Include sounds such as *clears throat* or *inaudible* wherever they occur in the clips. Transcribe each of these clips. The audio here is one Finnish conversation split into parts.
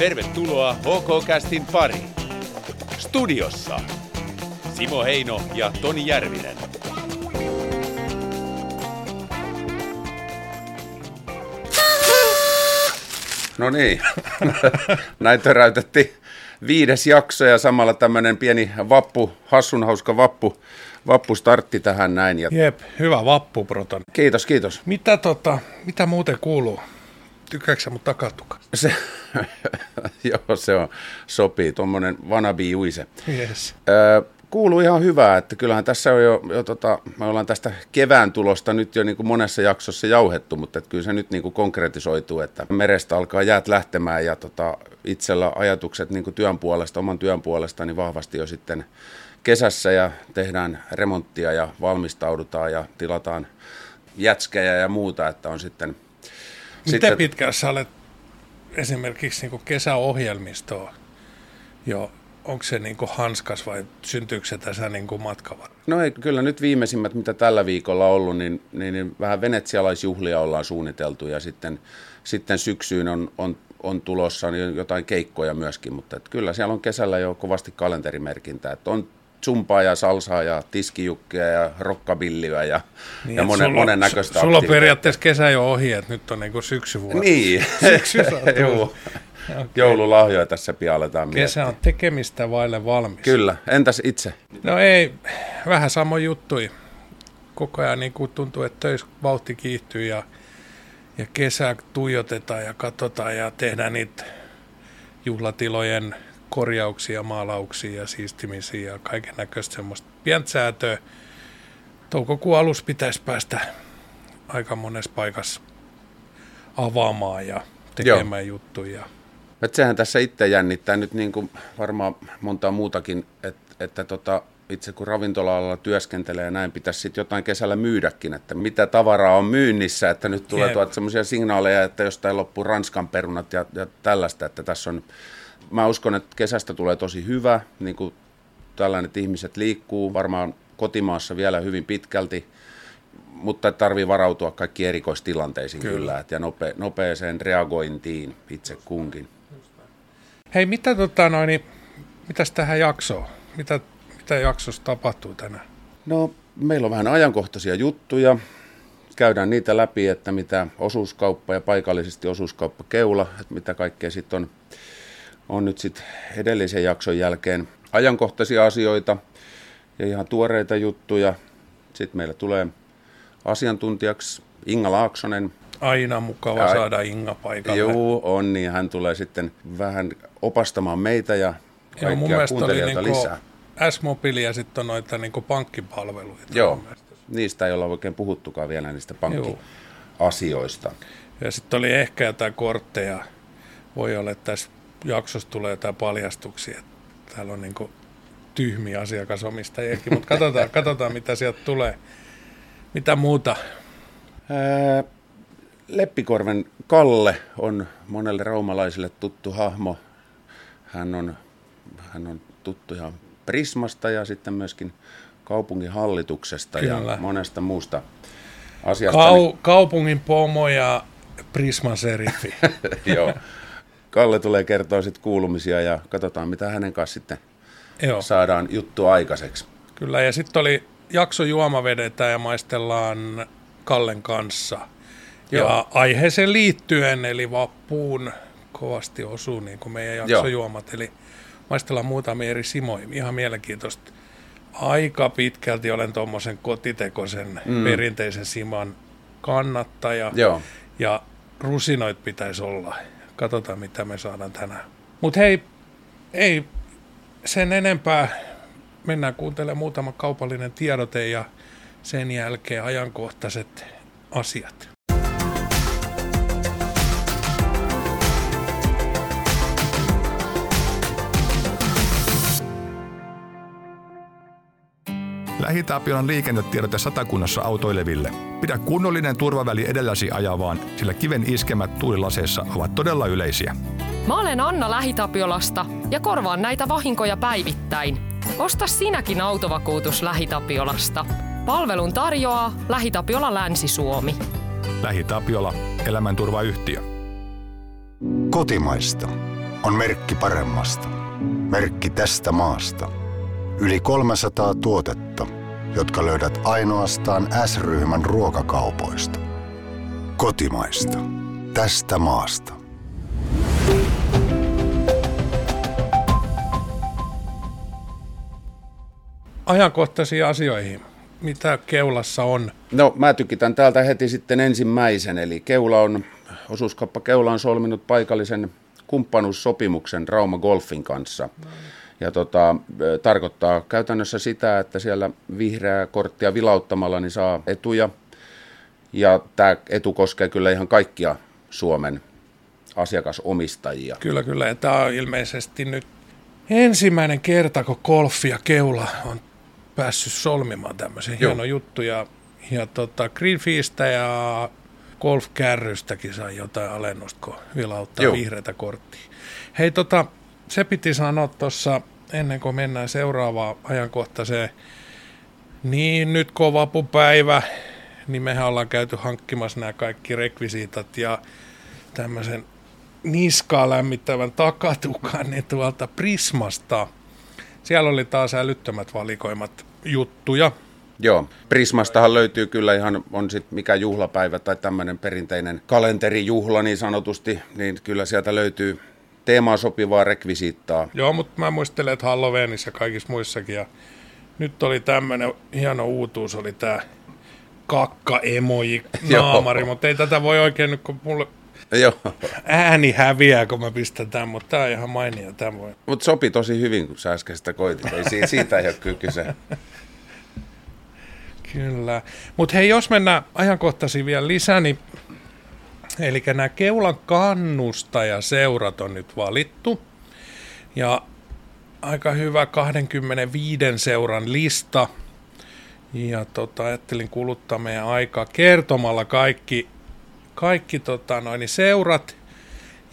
Tervetuloa HK-kästin pariin. Studiossa Simo Heino ja Toni Järvinen. No niin, *laughs* näin töräytettiin viides jakso ja samalla tämmöinen pieni vappu, hassun hauska vappu, vappu startti tähän näin. Ja... Jep, hyvä vappu, Proton. Kiitos, kiitos. Mitä, tota, mitä muuten kuuluu? Tykkääksä mut takatuka? Se, *laughs* joo, se on, sopii, tuommoinen wannabe juise. Yes. Öö, kuuluu ihan hyvää, että kyllähän tässä on jo, jo tota, me ollaan tästä kevään tulosta nyt jo niin kuin monessa jaksossa jauhettu, mutta että kyllä se nyt niin kuin konkretisoituu, että merestä alkaa jäät lähtemään ja tota, itsellä ajatukset niin kuin työn puolesta, oman työn puolesta, niin vahvasti jo sitten kesässä ja tehdään remonttia ja valmistaudutaan ja tilataan jätskejä ja muuta, että on sitten... Miten sitten, pitkään sä olet esimerkiksi niin kesäohjelmistoa jo onko se niin hanskas vai syntyykö se tässä niin matkava? No ei, kyllä nyt viimeisimmät, mitä tällä viikolla on ollut, niin, niin, niin vähän venetsialaisjuhlia ollaan suunniteltu ja sitten, sitten syksyyn on, on, on tulossa niin jotain keikkoja myöskin, mutta et kyllä siellä on kesällä jo kovasti kalenterimerkintää, että on zumpaa ja salsaa ja tiskijukkia ja rokkabillyä ja, niin, ja monen, sulla, monen näköistä Sulla on periaatteessa kesä jo ohi, että nyt on niin kuin syksyvuosi. Niin, Syksy Joo. Okay. Joululahjoja tässä pian aletaan miettiä. Kesä on tekemistä vaille valmis. Kyllä. Entäs itse? No ei, vähän samoin juttui. Koko ajan niin kuin tuntuu, että töissä vauhti kiihtyy ja, ja kesää tuijotetaan ja katsotaan ja tehdään niitä juhlatilojen korjauksia, maalauksia ja siistimisiä ja kaiken näköistä semmoista pientä säätöä. Toukokuun alussa pitäisi päästä aika monessa paikassa avaamaan ja tekemään Joo. juttuja. Et sehän tässä itse jännittää nyt niin kuin varmaan montaa muutakin, että, että tota, itse kun ravintola-alalla työskentelee ja näin, pitäisi sitten jotain kesällä myydäkin, että mitä tavaraa on myynnissä, että nyt tulee tuolta semmoisia signaaleja, että jostain loppuu Ranskan perunat ja, ja tällaista, että tässä on, mä uskon, että kesästä tulee tosi hyvä, niin kuin tällainen, että ihmiset liikkuu varmaan kotimaassa vielä hyvin pitkälti, mutta tarvii varautua kaikki erikoistilanteisiin kyllä, kyllä että, ja nope, nopeeseen reagointiin itse kunkin. Hei, mitä tota noin, niin, mitäs tähän jaksoon? Mitä, mitä jaksossa tapahtuu tänään? No, meillä on vähän ajankohtaisia juttuja. Käydään niitä läpi, että mitä osuuskauppa ja paikallisesti osuuskauppa keula, että mitä kaikkea sitten on, on nyt sitten edellisen jakson jälkeen ajankohtaisia asioita ja ihan tuoreita juttuja. Sitten meillä tulee asiantuntijaksi Inga Laaksonen, Aina mukava ja, saada Inga paikalle. Joo, on, niin hän tulee sitten vähän opastamaan meitä ja kaikkia mun kuuntelijoita oli lisää. S-mobiili ja sitten on noita niin pankkipalveluita. Joo, niistä ei olla oikein puhuttukaan vielä niistä pankkiasioista. Ja sitten oli ehkä jotain kortteja. Voi olla, että tässä jaksossa tulee jotain paljastuksia. Täällä on niin tyhmiä asiakasomistajiakin, mutta katsotaan, *laughs* katsotaan mitä sieltä tulee. Mitä muuta? Ää, Leppikorven Kalle on monelle raumalaisille tuttu hahmo. Hän on, hän on tuttu ihan Prismasta ja sitten myöskin kaupungin hallituksesta Kyllä. ja monesta muusta asiasta. Kau, kaupungin pomo ja Prisman serifi. *laughs* Joo. Kalle tulee kertoa sitten kuulumisia ja katsotaan, mitä hänen kanssa sitten Joo. saadaan juttu aikaiseksi. Kyllä, ja sitten oli jakso juomavedetään ja maistellaan Kallen kanssa – ja aiheeseen liittyen, eli vappuun kovasti osuu niin kuin meidän jaksojuomat. Eli maistellaan muutamia eri simoja. Ihan mielenkiintoista. Aika pitkälti olen tuommoisen kotitekoisen mm. perinteisen siman kannattaja. Joo. Ja rusinoit pitäisi olla. Katsotaan, mitä me saadaan tänään. Mutta hei, ei sen enempää. Mennään kuuntelemaan muutama kaupallinen tiedote ja sen jälkeen ajankohtaiset asiat. Lähitapiolan liikennetiedote satakunnassa autoileville. Pidä kunnollinen turvaväli edelläsi ajavaan, sillä kiven iskemät tuulilaseissa ovat todella yleisiä. Mä olen Anna Lähitapiolasta ja korvaan näitä vahinkoja päivittäin. Osta sinäkin autovakuutus Lähitapiolasta. Palvelun tarjoaa Lähitapiola Länsi-Suomi. Lähitapiola. Elämänturvayhtiö. Kotimaista. on merkki paremmasta. Merkki tästä maasta. Yli 300 tuotetta, jotka löydät ainoastaan S-ryhmän ruokakaupoista. Kotimaista. Tästä maasta. Ajankohtaisiin asioihin. Mitä keulassa on? No mä tykitän täältä heti sitten ensimmäisen, eli Keula on, osuuskappa Keula on solminut paikallisen kumppanuussopimuksen Rauma Golfin kanssa. Ja tota, tarkoittaa käytännössä sitä, että siellä vihreää korttia vilauttamalla niin saa etuja. Ja tämä etu koskee kyllä ihan kaikkia Suomen asiakasomistajia. Kyllä, kyllä. Ja tämä on ilmeisesti nyt ensimmäinen kerta, kun golf ja keula on päässyt solmimaan tämmöisen hieno juttu. Ja, ja tota, Greenfeestä ja golfkärrystäkin sai jotain alennusta, kun vilauttaa Joo. vihreätä korttia. Hei, tota, se piti sanoa tuossa ennen kuin mennään seuraavaan ajankohtaiseen. Niin, nyt kun vapupäivä, niin mehän ollaan käyty hankkimassa nämä kaikki rekvisiitat ja tämmöisen niskaa lämmittävän takatukan niin tuolta Prismasta. Siellä oli taas älyttömät valikoimat juttuja. Joo, Prismastahan löytyy kyllä ihan, on sitten mikä juhlapäivä tai tämmöinen perinteinen kalenterijuhla niin sanotusti, niin kyllä sieltä löytyy teemaa sopivaa rekvisiittaa. Joo, mutta mä muistelen, että Halloweenissa ja kaikissa muissakin. Ja nyt oli tämmöinen hieno uutuus, oli tämä kakka-emoji *laughs* naamari, mutta ei tätä voi oikein nyt, kun mulle Joo. ääni häviää, kun mä pistän tämän, mutta tämä on ihan mainio. Voi. Mutta sopi tosi hyvin, kun sä äsken sitä koitit. Ei, siitä ei ole *laughs* kyllä kyse. Kyllä. Mutta hei, jos mennään ajankohtaisiin vielä lisää, niin eli nämä keulan kannustajaseurat on nyt valittu. Ja aika hyvä 25 seuran lista. Ja tota, ajattelin kuluttaa meidän aikaa kertomalla kaikki, kaikki tota, noin, seurat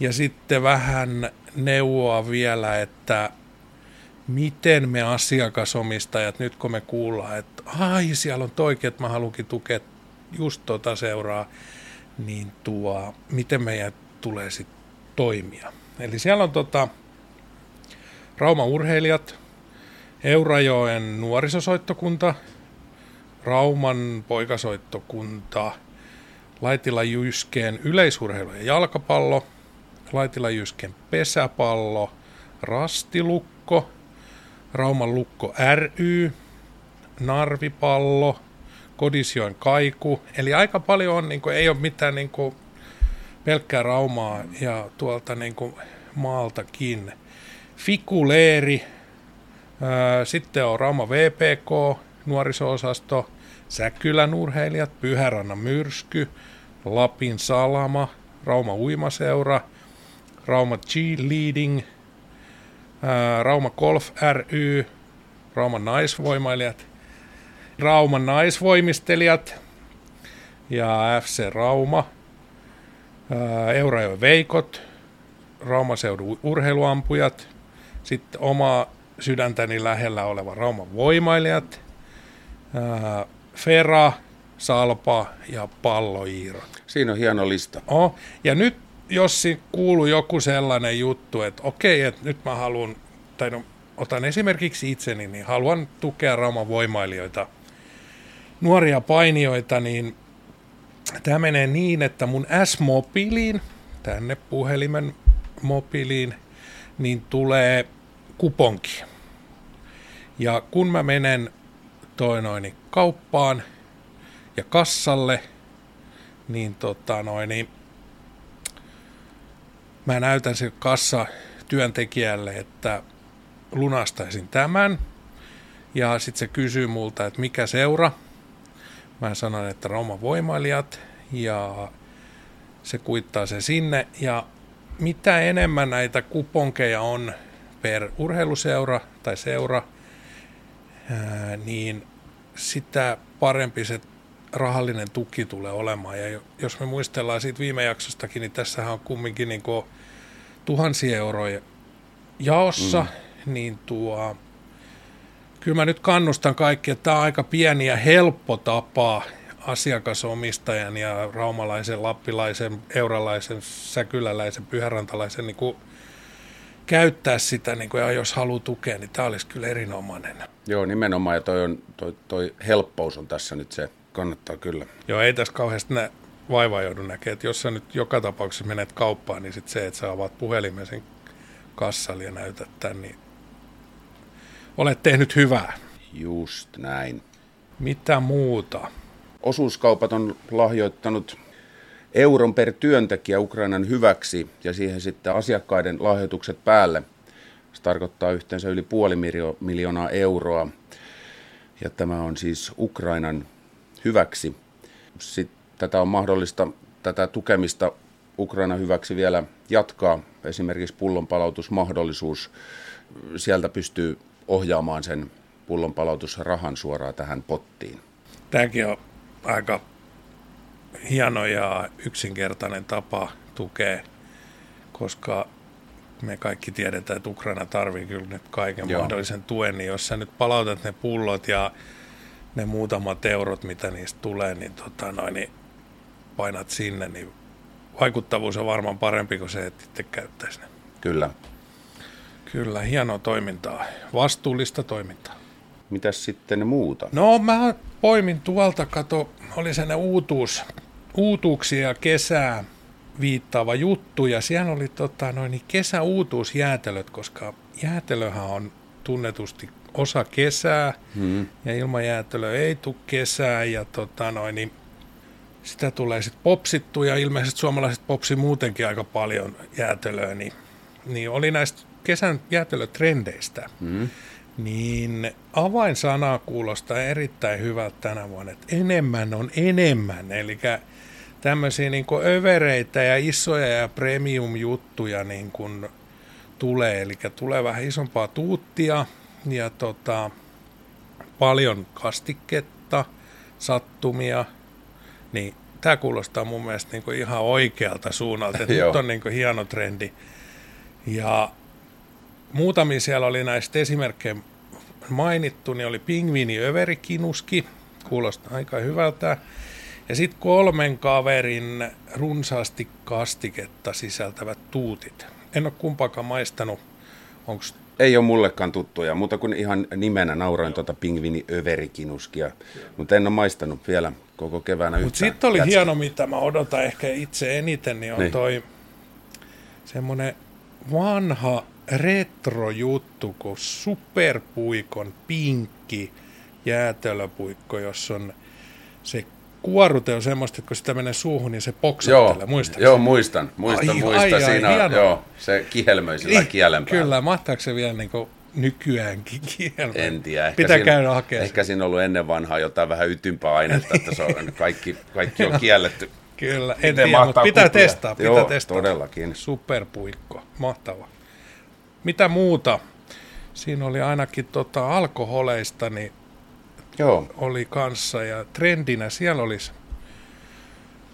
ja sitten vähän neuvoa vielä, että miten me asiakasomistajat, nyt kun me kuullaan, että ai siellä on toikin, että mä haluankin tukea just tota seuraa, niin tuo, miten meidän tulee sitten toimia. Eli siellä on tota, Rauma urheilijat, Eurajoen nuorisosoittokunta, Rauman poikasoittokunta, Laitila Jyskeen yleisurheilu ja jalkapallo, Laitila Jyskeen pesäpallo, Rastilukko, Rauman Lukko ry, Narvipallo, Kodisjoen kaiku. Eli aika paljon on, niin kuin, ei ole mitään niin kuin, pelkkää Raumaa ja tuolta niin kuin, maaltakin. Fikuleeri, ää, sitten on Rauma VPK, nuoriso-osasto, Säkylän urheilijat, Pyhärannan myrsky, Lapin Salama, Rauma Uimaseura, Rauma G-Leading, Rauma Golf ry, Rauman naisvoimailijat, Rauman naisvoimistelijat ja FC Rauma, Eurajoen Veikot, Raumaseudun urheiluampujat, sitten oma sydäntäni lähellä oleva Rauman voimailijat, Fera, Salpa ja Palloiiro. Siinä on hieno lista. Oh, ja nyt jos kuuluu joku sellainen juttu, että okei, että nyt mä haluan, tai no, otan esimerkiksi itseni, niin haluan tukea Rauman voimailijoita, nuoria painijoita, niin tämä menee niin, että mun S-mobiiliin, tänne puhelimen mobiiliin, niin tulee kuponki. Ja kun mä menen toi noin kauppaan ja kassalle, niin tota noin, mä näytän se kassa työntekijälle, että lunastaisin tämän. Ja sitten se kysyy multa, että mikä seura. Mä sanon, että Roma voimailijat ja se kuittaa se sinne. Ja mitä enemmän näitä kuponkeja on per urheiluseura tai seura, niin sitä parempi se rahallinen tuki tulee olemaan. Ja jos me muistellaan siitä viime jaksostakin, niin tässähän on kumminkin niin tuhansia euroja jaossa, mm. niin tuo, kyllä mä nyt kannustan kaikki, että tämä on aika pieni ja helppo tapa asiakasomistajan ja raumalaisen, lappilaisen, euralaisen, säkyläläisen, pyhärantalaisen niin kuin käyttää sitä, niin kuin, ja jos haluaa tukea, niin tämä olisi kyllä erinomainen. Joo, nimenomaan, ja toi, on, toi, toi helppous on tässä nyt se, kannattaa kyllä. Joo, ei tässä kauheasti nä- vaivaa joudu näkemään, että jos sä nyt joka tapauksessa menet kauppaan, niin sit se, että sä avaat puhelimen sen kassalle ja näytät tämän, niin olet tehnyt hyvää. Just näin. Mitä muuta? Osuuskaupat on lahjoittanut euron per työntekijä Ukrainan hyväksi ja siihen sitten asiakkaiden lahjoitukset päälle. Se tarkoittaa yhteensä yli puoli miljoonaa euroa ja tämä on siis Ukrainan hyväksi. Sitten tätä on mahdollista, tätä tukemista Ukraina hyväksi vielä jatkaa. Esimerkiksi pullonpalautusmahdollisuus, sieltä pystyy ohjaamaan sen pullonpalautusrahan suoraan tähän pottiin. Tämäkin on aika hieno ja yksinkertainen tapa tukea, koska me kaikki tiedetään, että Ukraina tarvii kyllä nyt kaiken Joo. mahdollisen tuen, niin jos sä nyt palautat ne pullot ja ne muutamat eurot, mitä niistä tulee, niin, tota noin, niin painat sinne, niin vaikuttavuus on varmaan parempi kuin se, että itse käyttäisi ne. Kyllä. Kyllä, hienoa toimintaa. Vastuullista toimintaa. Mitäs sitten muuta? No mä poimin tuolta, kato, oli sen uutuus, uutuuksia kesää viittaava juttu, ja siellä oli tota, noin, niin kesäuutuusjäätelöt, koska jäätelöhän on tunnetusti osa kesää, hmm. ja ilman jäätelöä ei tule kesää, ja tota, noin, niin sitä tulee sitten popsittu, ja ilmeisesti suomalaiset popsi muutenkin aika paljon jäätelöä, niin, niin oli näistä kesän jäätelötrendeistä. Hmm niin avainsana kuulostaa erittäin hyvältä tänä vuonna, että enemmän on enemmän, eli tämmöisiä niin övereitä ja isoja ja premium-juttuja niin kuin tulee, eli tulee vähän isompaa tuuttia ja tota, paljon kastiketta, sattumia, niin tämä kuulostaa mun mielestä niin ihan oikealta suunnalta, että *laughs* nyt on niin hieno trendi. Ja muutamia siellä oli näistä esimerkkejä mainittu, niin oli pingviini överikinuski, kuulostaa aika hyvältä. Ja sitten kolmen kaverin runsaasti kastiketta sisältävät tuutit. En ole kumpaakaan maistanut. Onks... Ei ole mullekaan tuttuja, mutta kun ihan nimenä nauroin tuota pingviini överikinuskia. Mutta en ole maistanut vielä koko keväänä Mutta sitten oli hieno, mitä mä odotan ehkä itse eniten, niin on niin. toi semmoinen vanha retrojuttu kuin superpuikon pinkki jäätelöpuikko, jossa on se kuorute on semmoista, että kun sitä menee suuhun, niin se poksattelee. Muistatko? Joo, muistan. Muistan, ai, muistan. Ai, Siinä ai, on, joo, se kihelmöi sillä niin, kielen päällä. Kyllä, mahtaako se vielä niin kuin nykyäänkin *laughs* kielmöi? En tiedä. Ehkä Pitää siinä, käydä hakemaan. Ehkä siinä on ollut ennen vanhaa jotain vähän ytympää ainetta, että se on, kaikki, kaikki on kielletty. Kyllä, en tiedä, mutta pitää kuplia. testaa. Pitää Joo, testaa. todellakin. Superpuikko, mahtava. Mitä muuta? Siinä oli ainakin tota alkoholeista, niin Joo. oli kanssa ja trendinä siellä olisi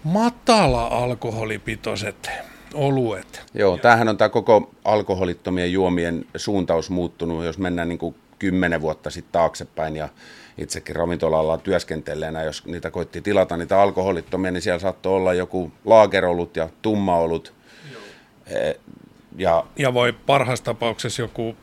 matala alkoholipitoiset oluet. Joo, tämähän on tämä koko alkoholittomien juomien suuntaus muuttunut, jos mennään niin kuin kymmenen vuotta sitten taaksepäin ja itsekin ravintolalla työskentelleenä, jos niitä koitti tilata niitä alkoholittomia, niin siellä saattoi olla joku laagerolut ja tummaolut. Joo. Eh, ja, ja voi parhaassa tapauksessa joku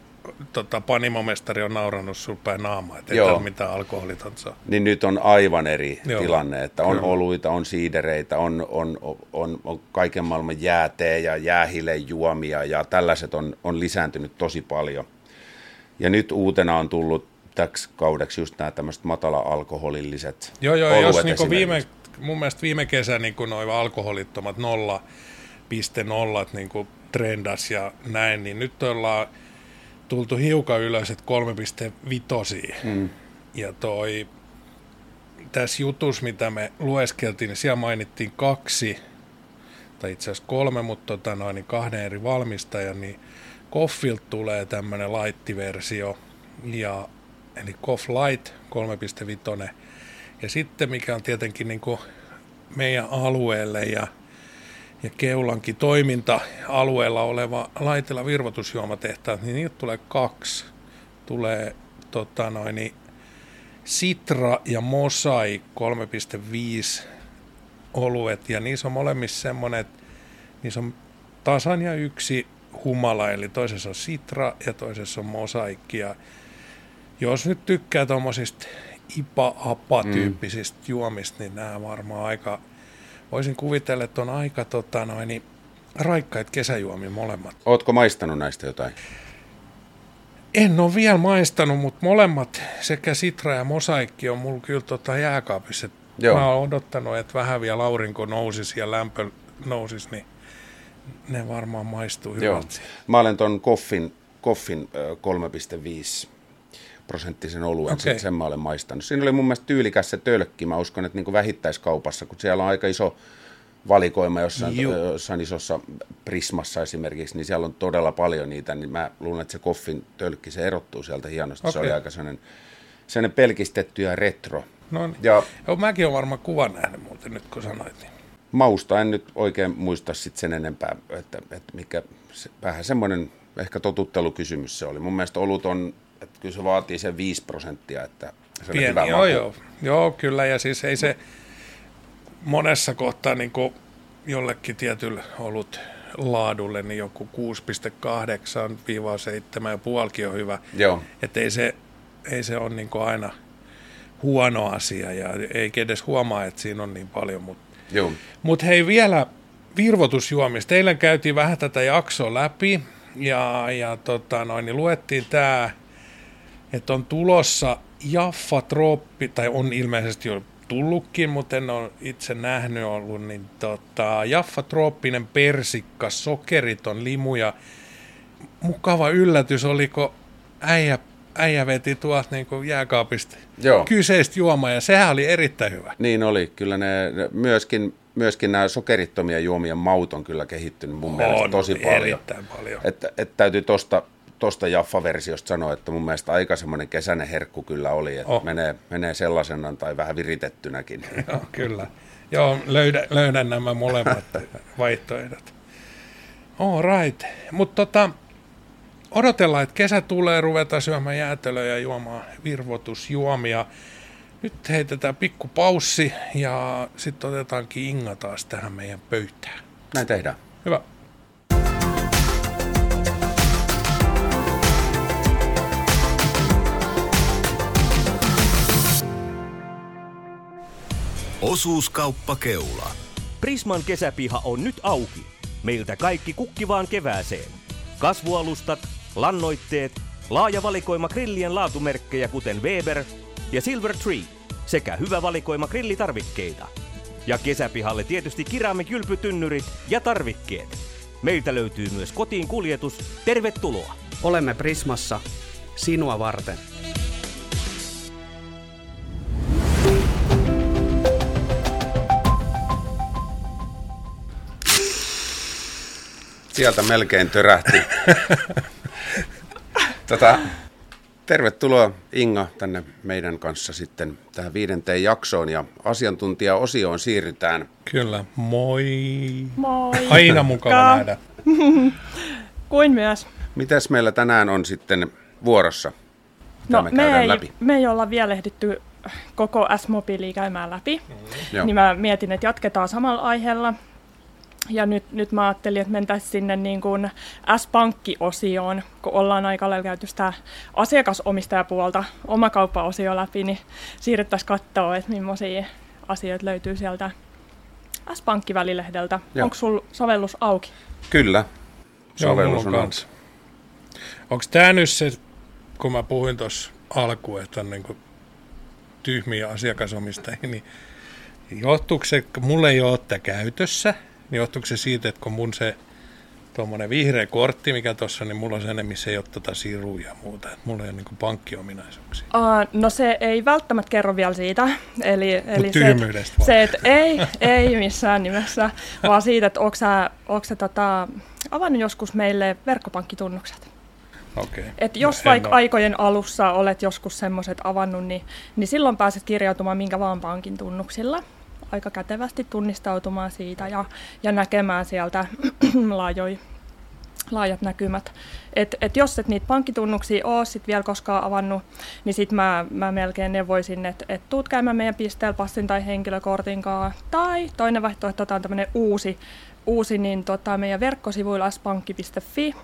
tota, panimomestari on naurannut sun päin naamaa, että ei Joo. mitään alkoholitonta Niin nyt on aivan eri Joo. tilanne, että on Kyllä. oluita, on siidereitä, on, on, on, on kaiken maailman jäätejä, jäähilejuomia ja tällaiset on, on lisääntynyt tosi paljon. Ja nyt uutena on tullut täksi kaudeksi just nämä tämmöiset matala-alkoholilliset Joo, joo, jos niin viime, mun mielestä viime kesä niin noin alkoholittomat nolla, piste nollat niin trendas ja näin, niin nyt ollaan tultu hiukan ylös, että 3,5. Mm. Ja toi, tässä jutus, mitä me lueskeltiin, niin siellä mainittiin kaksi, tai itse asiassa kolme, mutta tota noin, niin kahden eri valmistajan, niin Koffilt tulee tämmöinen light-versio, ja, eli Koff Light 3.5. Ja sitten, mikä on tietenkin niin kuin meidän alueelle ja ja Keulankin toiminta-alueella oleva Laitila virvotusjuomatehtaat, niin niitä tulee kaksi. Tulee tota noin, Sitra ja Mosai 3,5 oluet, ja niissä on molemmissa semmoinen, että niissä on tasan ja yksi humala, eli toisessa on sitra ja toisessa on mosaikki. Ja jos nyt tykkää tuommoisista ipa-apa-tyyppisistä mm. juomista, niin nämä varmaan aika, voisin kuvitella, että on aika tota, noin, niin, raikkaita kesäjuomia molemmat. Ootko maistanut näistä jotain? En ole vielä maistanut, mutta molemmat, sekä Sitra ja Mosaikki, on mulla kyllä tota jääkaapissa. Joo. Mä oon odottanut, että vähän vielä aurinko nousisi ja lämpö nousisi, niin ne varmaan maistuu hyvältä. Mä olen ton Koffin, Koffin 3,5 prosenttisen oluen, okay. sen mä olen maistanut. Siinä oli mun mielestä tyylikäs se tölkki. Mä uskon, että niin vähittäiskaupassa, kun siellä on aika iso valikoima jossain, jossain isossa prismassa esimerkiksi, niin siellä on todella paljon niitä, niin mä luulen, että se koffin tölkki, se erottuu sieltä hienosti. Okay. Se oli aika sellainen, sellainen pelkistetty ja retro. No niin. Ja, Joo, mäkin olen varmaan kuvan nähnyt muuten nyt, kun sanoit. Niin. Mausta en nyt oikein muista sit sen enempää, että, että mikä, se, vähän semmoinen ehkä totuttelukysymys se oli. Mun mielestä olut on, kyllä se vaatii sen 5 prosenttia, että se Pieni, hyvä joo, joo, joo, kyllä, ja siis ei se, monessa kohtaa niin kuin jollekin tietyllä ollut laadulle, niin joku 6,8-7,5 on hyvä. Joo. Että ei se, ei se ole niin aina huono asia ja ei edes huomaa, että siinä on niin paljon. Mutta mut hei vielä virvotusjuomista. Teillä käytiin vähän tätä jaksoa läpi ja, ja tota noin, niin luettiin tämä, että on tulossa Jaffa Troppi, tai on ilmeisesti jo tullutkin, mutta en ole itse nähnyt ollut, niin tota, Jaffa Trooppinen persikka, sokeriton limu ja mukava yllätys, oliko äijä, äijä veti tuolta niin kuin jääkaapista Joo. kyseistä juomaa ja sehän oli erittäin hyvä. Niin oli, kyllä ne, myöskin, myöskin nämä sokerittomia juomien maut on kyllä kehittynyt mun on, mielestä tosi paljon. Erittäin paljon. Että, että täytyy tuosta tuosta Jaffa-versiosta sanoa, että mun mielestä aika semmoinen kesäinen herkku kyllä oli, että oh. menee, menee sellaisena tai vähän viritettynäkin. *laughs* Joo, kyllä. Joo, löydän, löydän nämä molemmat *laughs* vaihtoehdot. All right. Mutta tota, odotellaan, että kesä tulee, ruveta syömään jäätelöä ja juomaan virvotusjuomia. Nyt heitetään pikku paussi ja sitten otetaankin Inga taas tähän meidän pöytään. Näin tehdään. Hyvä. Osuuskauppa Keula. Prisman kesäpiha on nyt auki. Meiltä kaikki kukkivaan kevääseen. Kasvualustat, lannoitteet, laaja valikoima grillien laatumerkkejä kuten Weber ja Silver Tree sekä hyvä valikoima grillitarvikkeita. Ja kesäpihalle tietysti kylpytynnyrit ja tarvikkeet. Meiltä löytyy myös kotiin kuljetus. Tervetuloa! Olemme Prismassa sinua varten. Sieltä melkein törähti. *laughs* Tätä, tervetuloa Inga tänne meidän kanssa sitten tähän viidenteen jaksoon ja asiantuntijaosioon siirrytään. Kyllä, moi. Moi. Aina mukava Ka. nähdä. *laughs* Kuin myös. Mitäs meillä tänään on sitten vuorossa? No, me, me, ei, läpi? me ei olla vielä ehditty koko S-mobiilia käymään läpi, mm-hmm. niin mä mietin, että jatketaan samalla aiheella. Ja nyt, nyt mä ajattelin, että mentäisiin sinne niin kuin S-pankki-osioon, kun ollaan aika lailla käyty sitä asiakasomistajapuolta omakauppa-osio läpi, niin siirryttäisiin katsoa, että millaisia asioita löytyy sieltä S-pankkivälilehdeltä. Onko sulla sovellus auki? Kyllä, sovellus on kanssa. Onko tämä nyt se, kun mä puhuin tuossa alkuun, että on niin kuin tyhmiä asiakasomistajia, niin johtuuko se, kun mulla ei ole käytössä – niin johtuuko se siitä, että kun mun se tuommoinen vihreä kortti, mikä tuossa, niin mulla on sen, missä ei ole tota siruja ja muuta. Että mulla ei ole niin pankkiominaisuuksia. Uh, no se ei välttämättä kerro vielä siitä. Eli, eli se, että, se, että ei, ei missään nimessä, vaan siitä, että onko sä, onko sä tota, avannut joskus meille verkkopankkitunnukset. Okay. Et jos no, vaikka ole. aikojen alussa olet joskus semmoiset avannut, niin, niin silloin pääset kirjautumaan minkä vaan pankin tunnuksilla aika kätevästi tunnistautumaan siitä ja, ja näkemään sieltä *clears throat* laajoja laajat näkymät. Et, et jos et niitä pankkitunnuksia ole sit vielä koskaan avannut, niin sitten mä, mä melkein neuvoisin, että et tuut käymään meidän pisteellä passin tai henkilökortin kanssa. Tai toinen vaihtoehto on tämmöinen uusi, uusi niin tota, meidän verkkosivuilla spankki.fi,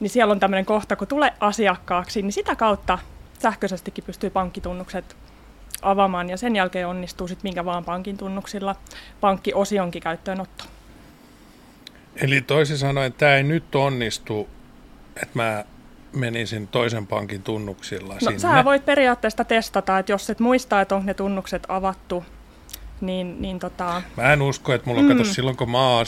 niin siellä on tämmöinen kohta, kun tulee asiakkaaksi, niin sitä kautta sähköisestikin pystyy pankkitunnukset avaamaan ja sen jälkeen onnistuu sitten minkä vaan pankin tunnuksilla pankkiosionkin käyttöönotto. Eli toisin sanoen tämä ei nyt onnistu, että mä menisin toisen pankin tunnuksilla no, sinne. Sä voit periaatteessa testata, että jos et muista, että on ne tunnukset avattu, niin, niin tota... Mä en usko, että mulla on, mm. kato, silloin kun mä oon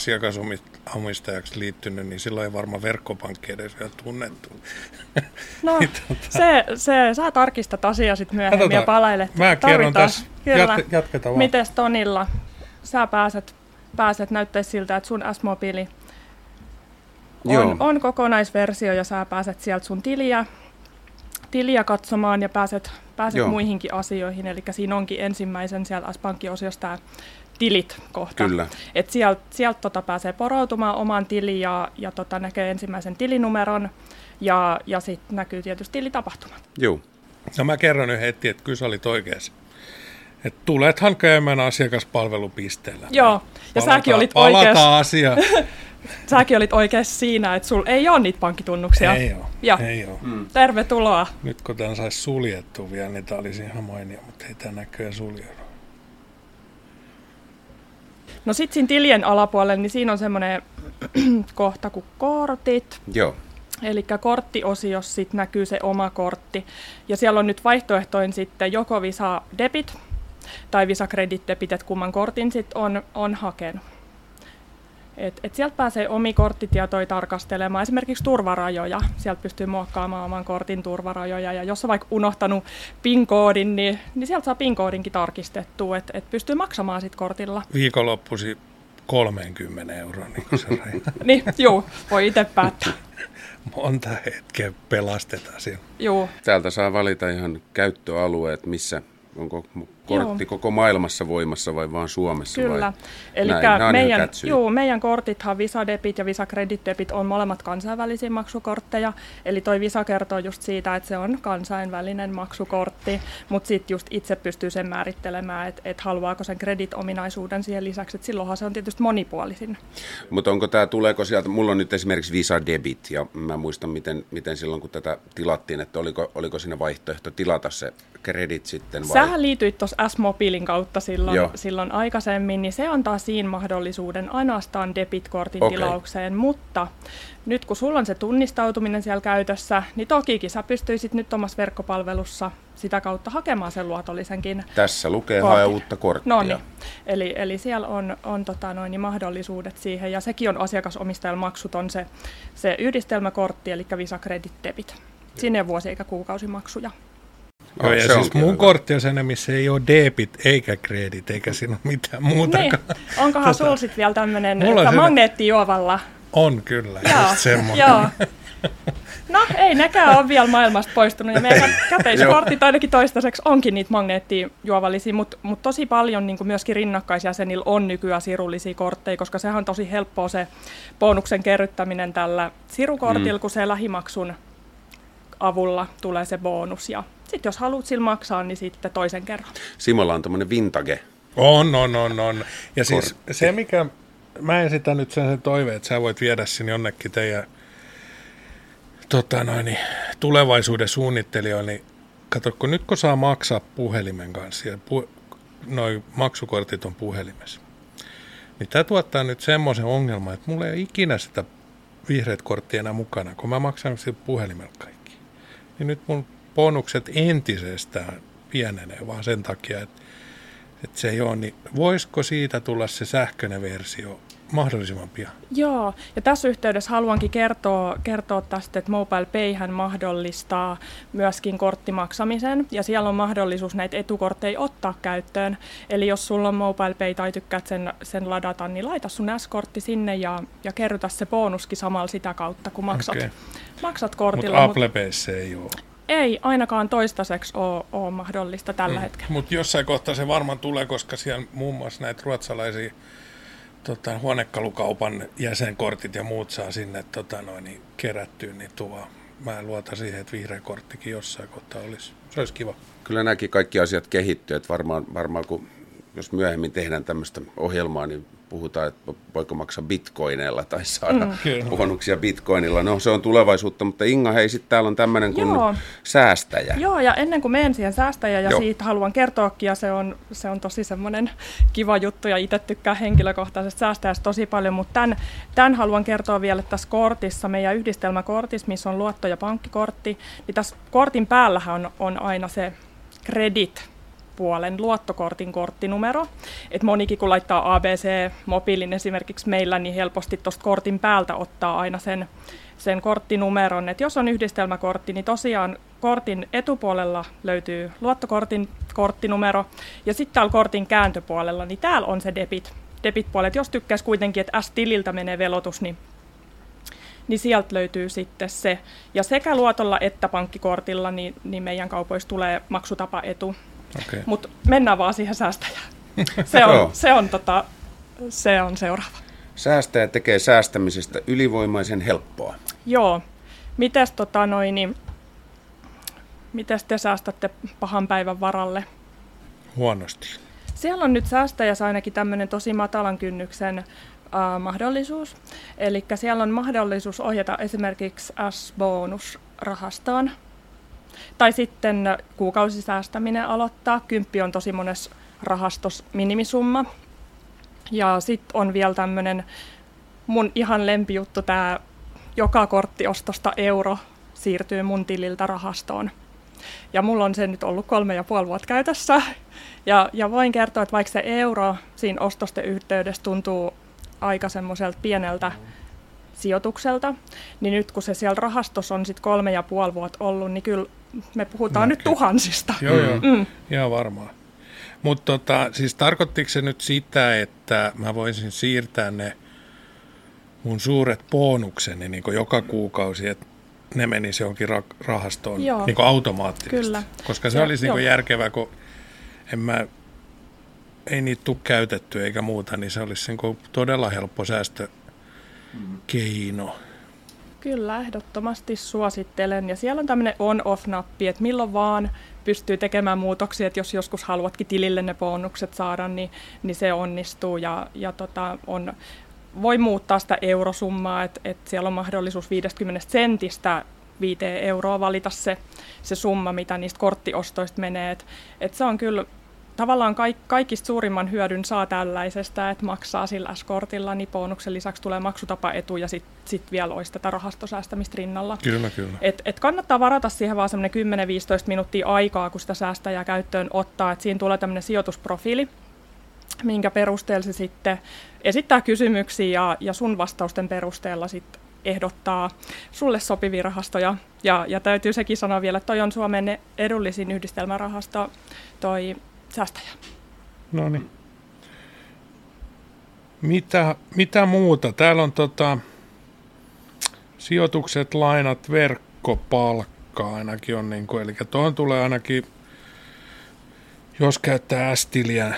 asiakasomistajaksi liittynyt, niin silloin ei varmaan verkkopankki edes vielä tunnettu. No, *laughs* niin, tota... se, se, sä tarkistat asiaa sitten myöhemmin Katsotaan, ja palailet. Mä kerron tässä, Jat, jatketaan vaan. Mites Tonilla? Sä pääset, pääset näyttäisi siltä, että sun S-mobiili on, on kokonaisversio ja sä pääset sieltä sun tiliä, tiliä katsomaan ja pääset, pääset Joo. muihinkin asioihin. Eli siinä onkin ensimmäisen siellä S-pankkiosiossa tämä tilit kohta. Kyllä. Et sieltä sielt tota pääsee porautumaan omaan tiliin ja, ja tota näkee ensimmäisen tilinumeron ja, ja sitten näkyy tietysti tilitapahtumat. Joo. No mä kerron nyt heti, että kyllä sä olit oikeassa. Että tulethan käymään asiakaspalvelupisteellä. Joo, ja palata, säkin olit oikeassa. asia. *laughs* säkin olit oikeassa siinä, että sulla ei ole niitä pankkitunnuksia. Ei ole, ja. ei ole. Mm. Tervetuloa. Nyt kun tämän saisi suljettua vielä, niin tämä olisi ihan mainio, mutta ei tämä näköjään suljetu. No sitten siinä tilien alapuolella, niin siinä on semmoinen *clears throat* kohta kuin kortit. Joo. Eli korttiosiossa sitten näkyy se oma kortti. Ja siellä on nyt vaihtoehtoin sitten joko Visa Debit tai Visa Credit Debit, että kumman kortin sitten on, on hakenut. Et, et sieltä pääsee omi korttitietoja tarkastelemaan, esimerkiksi turvarajoja. Sieltä pystyy muokkaamaan oman kortin turvarajoja. Ja jos on vaikka unohtanut PIN-koodin, niin, niin sieltä saa PIN-koodinkin tarkistettua, että et pystyy maksamaan sit kortilla. Viikonloppusi 30 euroa. Niin, se *laughs* niin juu, voi itse päättää. *laughs* Monta hetkeä pelastetaan siellä. Juu. Täältä saa valita ihan käyttöalueet, missä onko kortti Joo. koko maailmassa voimassa vai vain Suomessa? Kyllä. Eli meidän, juu, meidän kortithan Visa Debit ja Visa Credit Debit on molemmat kansainvälisiä maksukortteja. Eli toi Visa kertoo just siitä, että se on kansainvälinen maksukortti, mutta sitten just itse pystyy sen määrittelemään, että et haluaako sen kreditominaisuuden siihen lisäksi, että silloinhan se on tietysti monipuolisin. Mutta onko tämä, tuleeko sieltä, mulla on nyt esimerkiksi Visa Debit ja mä muistan miten, miten silloin kun tätä tilattiin, että oliko, oliko siinä vaihtoehto tilata se kredit sitten vai? Sähän liityit tuossa S-mobiilin kautta silloin, silloin aikaisemmin, niin se antaa siinä mahdollisuuden ainoastaan debitkortin okay. tilaukseen, mutta nyt kun sulla on se tunnistautuminen siellä käytössä, niin tokikin sä pystyisit nyt omassa verkkopalvelussa sitä kautta hakemaan sen luotollisenkin Tässä lukee kortin. hae uutta korttia. No niin. Eli, eli siellä on, on tota noin, niin mahdollisuudet siihen, ja sekin on asiakasomistajan maksuton se, se yhdistelmäkortti, eli Visa Credit Debit. Sinne vuosi- eikä kuukausimaksuja. Joo, ja siis mun kortti on sen, missä ei ole debit eikä kredit, eikä siinä ole mitään muuta. Niin. *laughs* Onkohan tota, sulla sitten vielä tämmöinen magneettijuovalla? On kyllä, joo, just semmoinen. Joo. *laughs* No ei nekään ole vielä maailmasta poistunut ja meidän käteiskortit ainakin toistaiseksi onkin niitä magneettijuovallisia, mutta mut tosi paljon niin myöskin rinnakkaisjäsenillä on nykyään sirullisia kortteja, koska sehän on tosi helppoa se bonuksen kerryttäminen tällä sirukortilla, mm. kun se lähimaksun avulla tulee se bonus ja sitten jos haluat sillä maksaa, niin sitten toisen kerran. Simolla on tämmöinen vintage. On, on, on, on. Ja siis Kortti. se, mikä, mä esitän nyt sen, sen toiveen, että sä voit viedä sinne jonnekin teidän tota noin, tulevaisuuden suunnittelijoille, niin kato, kun nyt kun saa maksaa puhelimen kanssa, ja pu, noi maksukortit on puhelimessa, niin tämä tuottaa nyt semmoisen ongelman, että mulla ei ole ikinä sitä vihreät korttia enää mukana, kun mä maksan sillä puhelimella. Niin nyt mun bonukset entisestään pienenee vaan sen takia, että, että se ei ole, niin voisiko siitä tulla se sähköinen versio mahdollisimman pian? Joo, ja tässä yhteydessä haluankin kertoa, kertoa tästä, että Mobile Payhän mahdollistaa myöskin korttimaksamisen, ja siellä on mahdollisuus näitä etukortteja ottaa käyttöön. Eli jos sulla on Mobile Pay tai tykkäät sen, sen ladata, niin laita sun S-kortti sinne ja, ja kerrytä se bonuskin samalla sitä kautta, kun maksat, okay. maksat kortilla. Mutta Apple Payssä ei ole ei ainakaan toistaiseksi ole, ole mahdollista tällä mm. hetkellä. Mutta jossain kohtaa se varmaan tulee, koska siellä muun muassa näitä ruotsalaisia tota, huonekalukaupan jäsenkortit ja muut saa sinne tota, noin, niin kerättyä, niin tuo, mä luotan siihen, että vihreä korttikin jossain kohtaa olisi. Se olisi kiva. Kyllä nämäkin kaikki asiat kehittyy, että varmaan, varmaan kun jos myöhemmin tehdään tämmöistä ohjelmaa, niin puhutaan, että voiko maksaa bitcoineilla tai saada mm. bonuksia bitcoinilla. No se on tulevaisuutta, mutta Inga, hei, sitten täällä on tämmöinen kuin Joo. säästäjä. Joo, ja ennen kuin menen siihen säästäjä ja Joo. siitä haluan kertoakin, ja se on, se on tosi semmoinen kiva juttu, ja itse tykkään henkilökohtaisesta säästäjästä tosi paljon, mutta tämän, tämän haluan kertoa vielä tässä kortissa, meidän yhdistelmäkortissa, missä on luotto- ja pankkikortti, niin tässä kortin päällähän on, on aina se kredit puolen luottokortin korttinumero. Et monikin kun laittaa ABC-mobiilin esimerkiksi meillä, niin helposti tuosta kortin päältä ottaa aina sen, sen korttinumeron. Et jos on yhdistelmäkortti, niin tosiaan kortin etupuolella löytyy luottokortin korttinumero, ja sitten täällä kortin kääntöpuolella, niin täällä on se debit, debit-puolet. Jos tykkäisi kuitenkin, että S-tililtä menee velotus, niin niin sieltä löytyy sitten se. Ja sekä luotolla että pankkikortilla niin, niin meidän kaupoissa tulee maksutapa etu. Okay. Mutta mennään vaan siihen säästäjään. *laughs* Se on, se on, tota, se on seuraava. Säästäjä tekee säästämisestä ylivoimaisen helppoa. Joo. Mites, tota, noin, niin, mites te säästätte pahan päivän varalle? Huonosti. Siellä on nyt säästäjässä ainakin tämmöinen tosi matalan kynnyksen äh, mahdollisuus. Eli siellä on mahdollisuus ohjata esimerkiksi S-bonusrahastoon tai sitten kuukausisäästäminen aloittaa. Kymppi on tosi monessa rahastos minimisumma. Ja sitten on vielä tämmöinen mun ihan lempijuttu, tämä joka korttiostosta euro siirtyy mun tililtä rahastoon. Ja mulla on se nyt ollut kolme ja puoli vuotta käytössä. Ja, ja voin kertoa, että vaikka se euro siinä ostosten yhteydessä tuntuu aika semmoiselta pieneltä sijoitukselta, niin nyt kun se siellä rahastossa on sitten kolme ja puoli vuotta ollut, niin kyllä me puhutaan okay. nyt tuhansista. Joo, joo. Mm. Ihan varmaan. Mutta tota, siis tarkoittiko se nyt sitä, että mä voisin siirtää ne mun suuret bonukseni niin joka kuukausi, että ne menisi johonkin ra- rahastoon niin automaattisesti? Kyllä. Koska se ja, olisi niin järkevää, kun en mä, ei niitä tule käytetty eikä muuta, niin se olisi niin todella helppo säästökeino. Mm. Kyllä, ehdottomasti suosittelen. Ja siellä on tämmöinen on-off-nappi, että milloin vaan pystyy tekemään muutoksia, että jos joskus haluatkin tilille ne bonukset saada, niin, niin se onnistuu. Ja, ja tota, on, voi muuttaa sitä eurosummaa, että, että siellä on mahdollisuus 50 sentistä 5 euroa valita se, se summa, mitä niistä korttiostoista menee. Et, et se on kyllä tavallaan kaik, kaikista suurimman hyödyn saa tällaisesta, että maksaa sillä S-kortilla, niin bonuksen lisäksi tulee maksutapaetu ja sitten sit vielä olisi tätä rahastosäästämistä rinnalla. Kyllä, kyllä. Et, et kannattaa varata siihen vaan semmoinen 10-15 minuuttia aikaa, kun sitä säästäjää käyttöön ottaa, että siinä tulee tämmöinen sijoitusprofiili, minkä perusteella se sitten esittää kysymyksiä ja, ja sun vastausten perusteella sitten ehdottaa sulle sopivia rahastoja. Ja, ja täytyy sekin sanoa vielä, että toi on Suomen edullisin yhdistelmärahasto, toi säästäjä. No niin. Mitä, mitä muuta? Täällä on tota, sijoitukset, lainat, verkkopalkka ainakin on, niin kuin, eli tuohon tulee ainakin, jos käyttää S-tiliä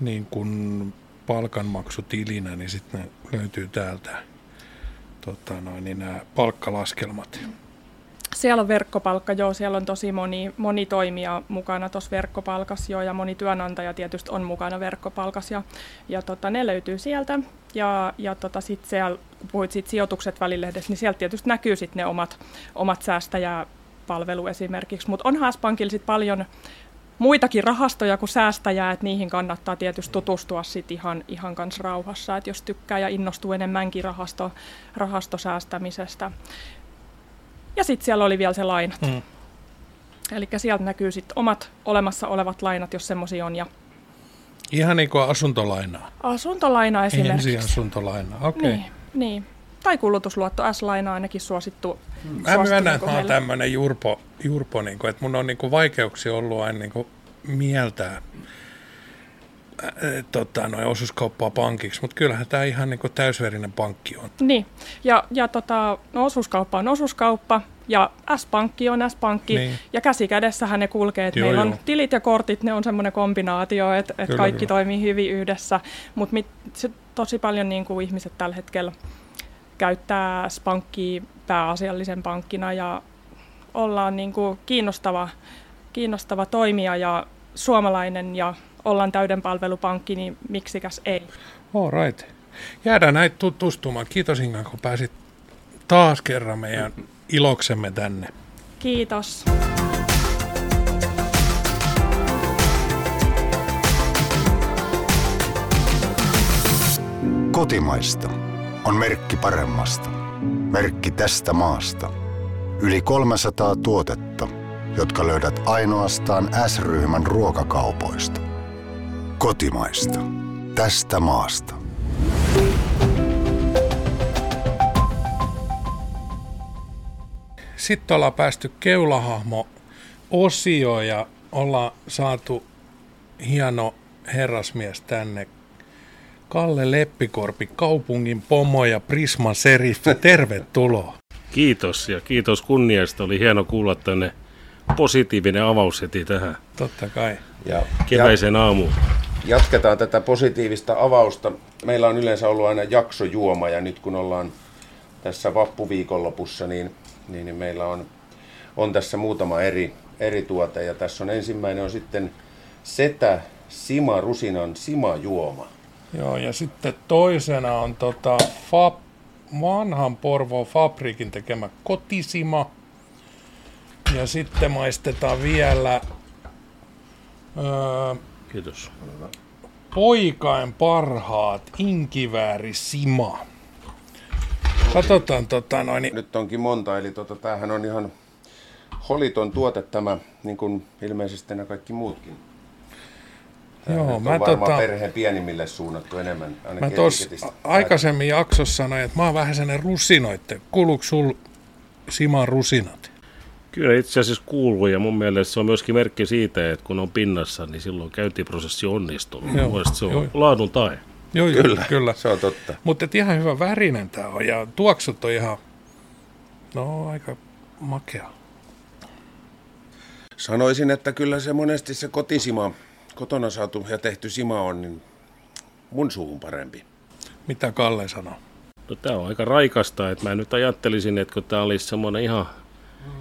niin kuin palkanmaksutilinä, niin sitten löytyy täältä tota noin, niin nämä palkkalaskelmat. Siellä on verkkopalkka, joo, siellä on tosi moni, moni toimija mukana tuossa verkkopalkassa, joo, ja moni työnantaja tietysti on mukana verkkopalkassa, ja, ja tota, ne löytyy sieltä. Ja, ja tota, sitten siellä, kun puhuit siitä sijoitukset välilehdessä, niin sieltä tietysti näkyy sitten ne omat, omat säästäjäpalvelu esimerkiksi, mutta onhan S-Pankilla sitten paljon muitakin rahastoja kuin säästäjää, että niihin kannattaa tietysti tutustua sit ihan, ihan kans rauhassa, että jos tykkää ja innostuu enemmänkin rahasto, rahastosäästämisestä. Ja sitten siellä oli vielä se lainat. Mm. Eli sieltä näkyy sitten omat olemassa olevat lainat, jos semmoisia on. Ja Ihan niin kuin asuntolainaa. Asuntolaina esimerkiksi. Ensi asuntolaina, okei. Okay. Niin, niin. Tai kulutusluotto, S-laina ainakin suosittu. Mm. Mä myönnän, että mä oon tämmöinen jurpo, jurpo niin kuin, että mun on niin kuin vaikeuksia ollut aina niin kuin mieltää tota, noin osuuskauppaa pankiksi, mutta kyllähän tämä ihan niin kuin täysverinen pankki on. Niin, ja, ja tota, no, osuuskauppa on osuuskauppa, Ja S-pankki on S-pankki, niin. ja käsi kädessähän ne kulkee. Että meillä on joo. tilit ja kortit, ne on semmoinen kombinaatio, että, että kaikki kyllä. toimii hyvin yhdessä. Mutta tosi paljon niin kuin ihmiset tällä hetkellä käyttää S-pankkia pääasiallisen pankkina, ja ollaan niin kuin kiinnostava, kiinnostava toimija ja suomalainen, ja ollaan täyden palvelupankki, niin miksikäs ei. All right. Jäädään näitä tutustumaan. Kiitos Inga, kun pääsit taas kerran meidän iloksemme tänne. Kiitos. Kotimaista on merkki paremmasta. Merkki tästä maasta. Yli 300 tuotetta, jotka löydät ainoastaan S-ryhmän ruokakaupoista. Kotimaista. Tästä maasta. Sitten ollaan päästy keulahahmo osio ja ollaan saatu hieno herrasmies tänne. Kalle Leppikorpi, kaupungin pomo ja Prisman seriffi, tervetuloa. Kiitos ja kiitos kunniasta. Oli hieno kuulla tänne positiivinen avaus heti tähän. Totta kai. Ja, keväisen aamuun. Jatketaan tätä positiivista avausta. Meillä on yleensä ollut aina jaksojuoma ja nyt kun ollaan tässä vappuviikonlopussa, niin niin, niin meillä on, on tässä muutama eri, eri tuote. Ja tässä on ensimmäinen on sitten Setä Sima Rusinan Sima Juoma. Joo, ja sitten toisena on tota Fab, vanhan Porvo Fabrikin tekemä kotisima. Ja sitten maistetaan vielä öö, Kiitos. poikain parhaat inkivääri Sima. Katsotaan tota noin. Nyt onkin monta, eli tota, tämähän on ihan holiton tuote tämä, niin kuin ilmeisesti nämä kaikki muutkin. Joo, mä tota, perheen pienimmille suunnattu enemmän. Mä tuossa aikaisemmin jaksossa sanoin, että mä oon vähän sellainen rusinoitte. Kuuluuko sul Siman rusinat? Kyllä itse asiassa kuuluu ja mun mielestä se on myöskin merkki siitä, että kun on pinnassa, niin silloin käyntiprosessi onnistuu. Joo, se on joo. laadun tae. Joo, joo kyllä, kyllä. se on totta. Mutta ihan hyvä värinen tämä on ja tuoksut on ihan, no aika makea. Sanoisin, että kyllä se monesti se kotisima, kotona saatu ja tehty sima on niin mun suuhun parempi. Mitä Kalle sanoo? No tämä on aika raikasta, että mä nyt ajattelisin, että kun tämä olisi semmoinen ihan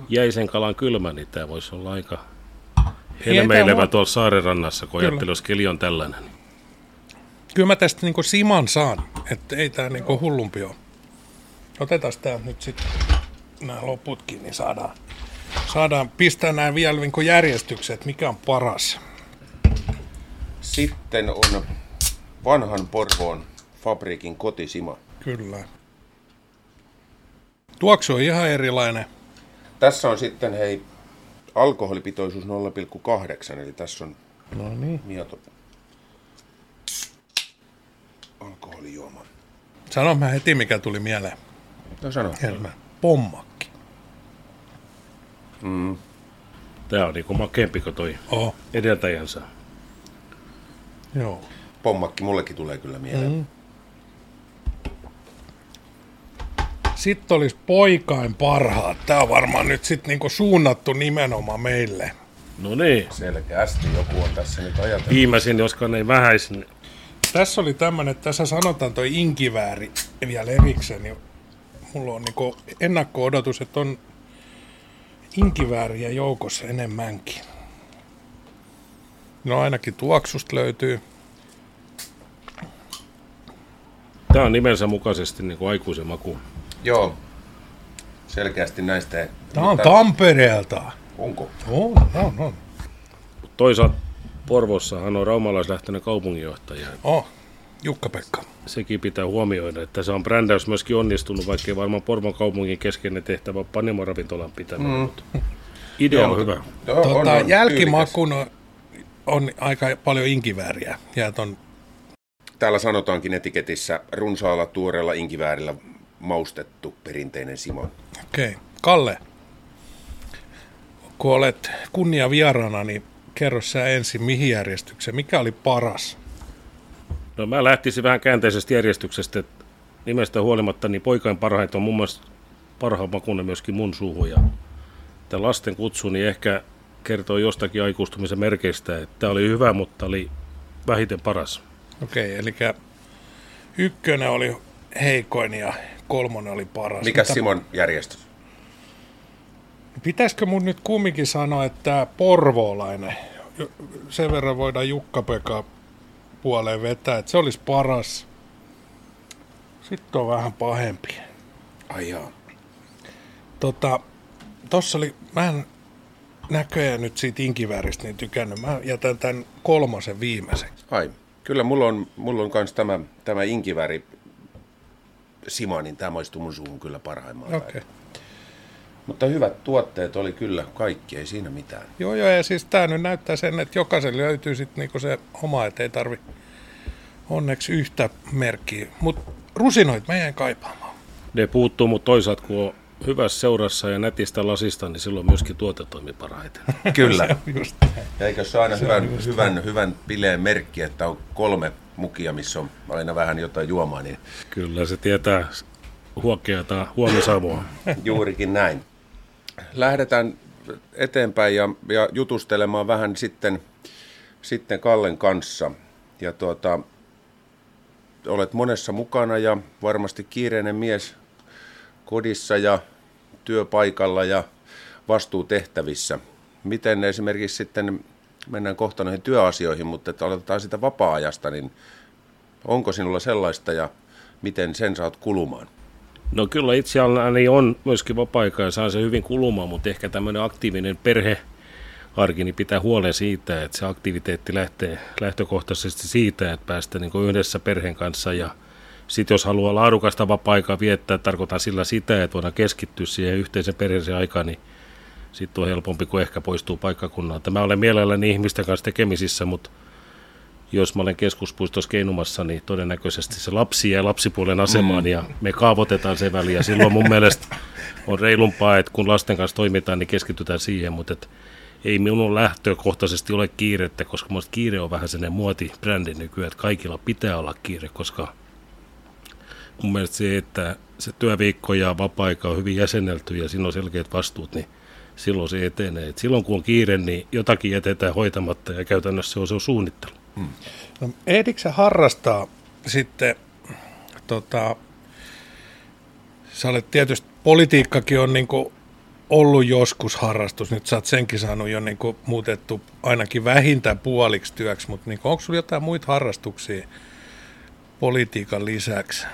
jäisen kalan kylmä, niin tämä voisi olla aika helmeilevä tuolla saarenrannassa, kun ajattelisi, jos keli on tällainen. Kyllä mä tästä niin siman saan, että ei tämä niin hullumpi ole. Otetaan tämä nyt sitten nämä loputkin, niin saadaan, saadaan pistää nämä vielä niin järjestykseen, että mikä on paras. Sitten on vanhan Porvoon fabriikin kotisima. Kyllä. Tuoksu on ihan erilainen. Tässä on sitten hei alkoholipitoisuus 0,8, eli tässä on no niin. mieto alkoholijuoma. Sano mä heti, mikä tuli mieleen. No sano. Helmä. Pommakki. Mm. Tämä on niinku makeampi kuin toi oh. edeltäjänsä. Joo. Pommakki mullekin tulee kyllä mieleen. Mm. Sitten olisi poikain parhaat. Tämä on varmaan nyt sitten niinku suunnattu nimenomaan meille. No niin. Selkeästi joku on tässä nyt ajatellut. Viimeisin, joskaan ei vähäisin tässä oli tämmöinen, että tässä sanotaan toi inkivääri vielä erikseen, niin mulla on niinku ennakko-odotus, että on inkivääriä joukossa enemmänkin. No ainakin tuoksusta löytyy. Tämä on nimensä mukaisesti niin kuin aikuisen maku. Joo, selkeästi näistä. Tämä on Tampereelta. Onko? On, on, on. Toisaalta Porvossahan on raumalaislähtöinen kaupunginjohtaja. Oh, Jukka-Pekka. Sekin pitää huomioida, että se on brändäys myöskin onnistunut, vaikkei varmaan Porvon kaupungin keskeinen tehtävä Panimo-ravintolan pitämään. Mm. Idea on hyvä. Joo, tuota, on, on, jälkimakun on, on aika paljon inkivääriä. Ja ton... Täällä sanotaankin etiketissä runsaalla tuoreella inkiväärillä maustettu perinteinen Simo. Okei. Okay. Kalle, kun olet kunnia vieraana, niin kerro sä ensin, mihin järjestykseen, mikä oli paras? No mä lähtisin vähän käänteisestä järjestyksestä, että nimestä huolimatta niin poikain parhaita on mun mielestä parhaan makunen myöskin mun suuhun. Ja tämä lasten kutsu niin ehkä kertoo jostakin aikuistumisen merkeistä, että tämä oli hyvä, mutta oli vähiten paras. Okei, eli ykkönen oli heikoin ja kolmonen oli paras. Mikä Mitä... Simon järjestys? Pitäisikö mun nyt kumminkin sanoa, että tämä porvoolainen, sen verran voidaan Jukka-Pekka puoleen vetää, että se olisi paras. Sitten on vähän pahempi. Ai jaa. Tota, tossa oli, mä en näköjään nyt siitä inkiväristä niin tykännyt. Mä jätän tämän kolmasen viimeiseksi. Ai, kyllä mulla on, mulla on kans tämä, tämä inkiväri Simonin, tämä maistuu mun suuhun kyllä parhaimmalta. Okay. Mutta hyvät tuotteet oli kyllä kaikki, ei siinä mitään. Joo, joo, ja siis tämä nyt näyttää sen, että jokaiselle löytyy sitten niinku se oma, että ei tarvi onneksi yhtä merkkiä. Mutta rusinoit meidän kaipaamaan. Ne puuttuu, mutta toisaalta kun on hyvässä seurassa ja netistä lasista, niin silloin myöskin tuote toimii parhaiten. *laughs* Kyllä. just. Ja eikö se aina se hyvän, hyvän, hyvän bileen merkki, että on kolme mukia, missä on aina vähän jotain juomaa. Niin... Kyllä, se tietää huokeata huomisamoa. *laughs* Juurikin näin. Lähdetään eteenpäin ja, ja jutustelemaan vähän sitten, sitten Kallen kanssa. Ja tuota, olet monessa mukana ja varmasti kiireinen mies kodissa ja työpaikalla ja vastuutehtävissä. Miten esimerkiksi sitten, mennään kohta noihin työasioihin, mutta että aloitetaan sitä vapaa-ajasta, niin onko sinulla sellaista ja miten sen saat kulumaan? No kyllä itseäni on myöskin vapaa-aikaa ja saa se hyvin kulumaan, mutta ehkä tämmöinen aktiivinen perhe arki, niin pitää huolen siitä, että se aktiviteetti lähtee lähtökohtaisesti siitä, että päästä niin yhdessä perheen kanssa ja sitten jos haluaa laadukasta vapaa-aikaa viettää, tarkoitan sillä sitä, että voidaan keskittyä siihen yhteisen perheeseen aikaan, niin sitten on helpompi, kuin ehkä poistuu paikkakunnalta. Mä olen mielelläni ihmisten kanssa tekemisissä, mutta jos mä olen keskuspuistossa keinumassa, niin todennäköisesti se lapsi ja lapsipuolen asemaan mm. ja me kaavoitetaan se väli. Ja silloin mun mielestä on reilumpaa, että kun lasten kanssa toimitaan, niin keskitytään siihen, mutta et ei minun lähtökohtaisesti ole kiirettä, koska minusta kiire on vähän sellainen muotibrändi nykyään, että kaikilla pitää olla kiire, koska mun mielestä se, että se työviikko ja vapaa-aika on hyvin jäsennelty ja siinä on selkeät vastuut, niin silloin se etenee. Et silloin kun on kiire, niin jotakin jätetään hoitamatta ja käytännössä se on, se on suunnittelu. Hmm. No, ehdikö harrastaa sitten, tota, sä olet tietysti, politiikkakin on niin ollut joskus harrastus, nyt sä oot senkin saanut jo niin muutettu ainakin vähintään puoliksi työksi, mutta niin onko sulla jotain muita harrastuksia politiikan lisäksi?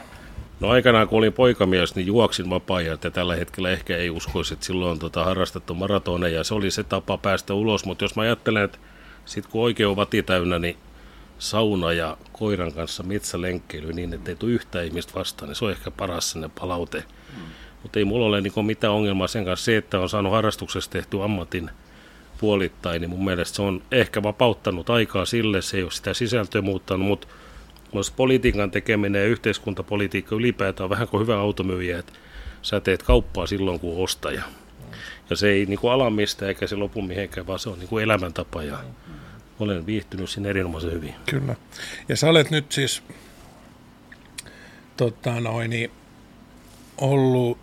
No aikanaan kun olin poikamies, niin juoksin vapaa ja tällä hetkellä ehkä ei uskoisi, että silloin on tota, harrastettu maratoneja ja se oli se tapa päästä ulos, mutta jos mä ajattelen, että sitten kun oikein on vati täynnä, niin sauna ja koiran kanssa metsälenkkeily niin, että ei tule yhtään ihmistä vastaan, niin se on ehkä paras sinne palaute. Mm. Mutta ei mulla ole niin mitään ongelmaa sen kanssa. Se, että on saanut harrastuksesta tehty ammatin puolittain, niin mun mielestä se on ehkä vapauttanut aikaa sille, se ei ole sitä sisältöä muuttanut, mutta myös politiikan tekeminen ja yhteiskuntapolitiikka ylipäätään on vähän kuin hyvä automyyjä, että sä teet kauppaa silloin, kun ostaja. Ja se ei niin kuin ala mistä eikä se lopu mihinkään, vaan se on niin kuin elämäntapa ja olen viihtynyt siinä erinomaisen hyvin. Kyllä. Ja sä olet nyt siis tota noin, ollut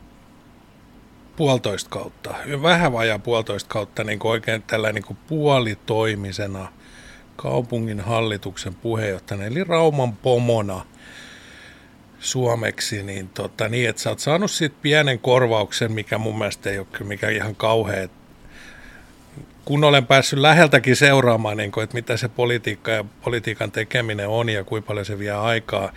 puolitoista kautta, vähän vajaa puolitoista kautta niin kuin oikein tällä niin kuin puolitoimisena – kaupungin hallituksen puheenjohtajana, eli Rauman pomona suomeksi, niin, tota, niin että sä oot saanut siitä pienen korvauksen, mikä mun mielestä ei ole mikä ihan kauhea. Kun olen päässyt läheltäkin seuraamaan, niin kuin, että mitä se politiikka ja politiikan tekeminen on ja kuinka paljon se vie aikaa,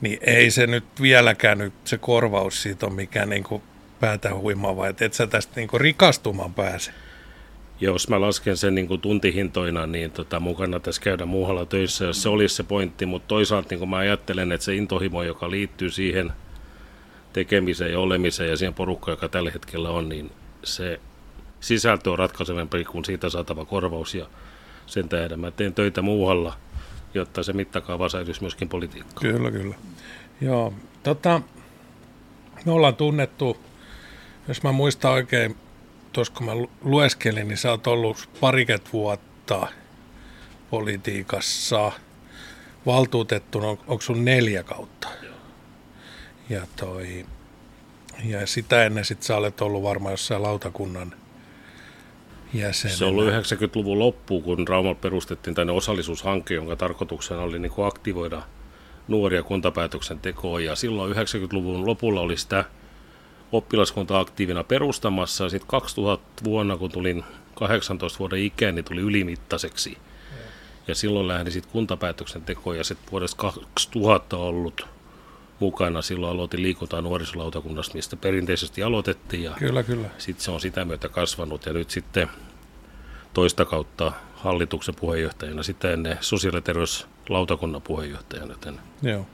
niin ei se nyt vieläkään nyt se korvaus siitä on mikään niin kuin päätä huimaava, että et sä tästä niin kuin rikastumaan pääse jos mä lasken sen niin kuin tuntihintoina, niin tota, mun kannattaisi käydä muualla töissä, jos se olisi se pointti, mutta toisaalta niin kuin mä ajattelen, että se intohimo, joka liittyy siihen tekemiseen ja olemiseen ja siihen porukkaan, joka tällä hetkellä on, niin se sisältö on ratkaisevampi kuin siitä saatava korvaus ja sen tähden mä teen töitä muualla, jotta se mittakaava säilyisi myöskin politiikkaan. Kyllä, kyllä. Joo, tota, me ollaan tunnettu, jos mä muistan oikein, tuossa kun mä lueskelin, niin sä oot ollut pariket vuotta politiikassa valtuutettuna, on, onko sun neljä kautta? Ja toi, Ja sitä ennen sitten sä olet ollut varmaan jossain lautakunnan jäsenenä. Se on ollut 90-luvun loppuun, kun Raumalla perustettiin tänne osallisuushanke, jonka tarkoituksena oli niin aktivoida nuoria kuntapäätöksen tekoon. Ja silloin 90-luvun lopulla oli sitä oppilaskunta aktiivina perustamassa. Ja sitten 2000 vuonna, kun tulin 18 vuoden ikään, niin tuli ylimittaiseksi. Ja silloin lähdin sitten kuntapäätöksen tekoon ja sitten vuodesta 2000 ollut mukana. Silloin aloitin liikuntaa nuorisolautakunnasta, mistä perinteisesti aloitettiin. Ja kyllä, kyllä. Sitten se on sitä myötä kasvanut ja nyt sitten toista kautta hallituksen puheenjohtajana, sitten ennen sosiaali- ja terveyslautakunnan puheenjohtajana, joten Joo.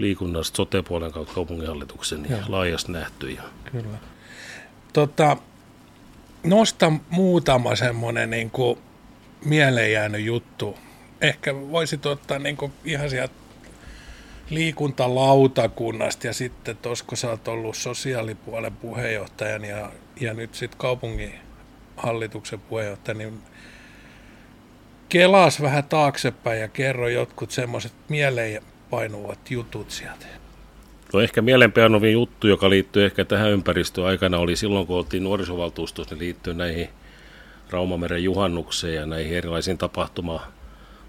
Liikunnasta sote-puolen kautta kaupunginhallituksen ja laajasti nähty. Ja... Kyllä. Tota, nosta muutama semmoinen niin mieleen jäänyt juttu. Ehkä voisit ottaa niin kuin ihan sieltä liikuntalautakunnasta ja sitten tuossa kun sä oot ollut sosiaalipuolen puheenjohtajan ja, ja nyt sitten kaupungin hallituksen puheenjohtaja, niin kelas vähän taaksepäin ja kerro jotkut semmoiset mieleenpainuvat jutut sieltä. No ehkä mieleenpainuvin juttu, joka liittyy ehkä tähän ympäristöön aikana, oli silloin, kun oltiin nuorisovaltuustossa, niin liittyy näihin Raumameren juhannukseen ja näihin erilaisiin tapahtuma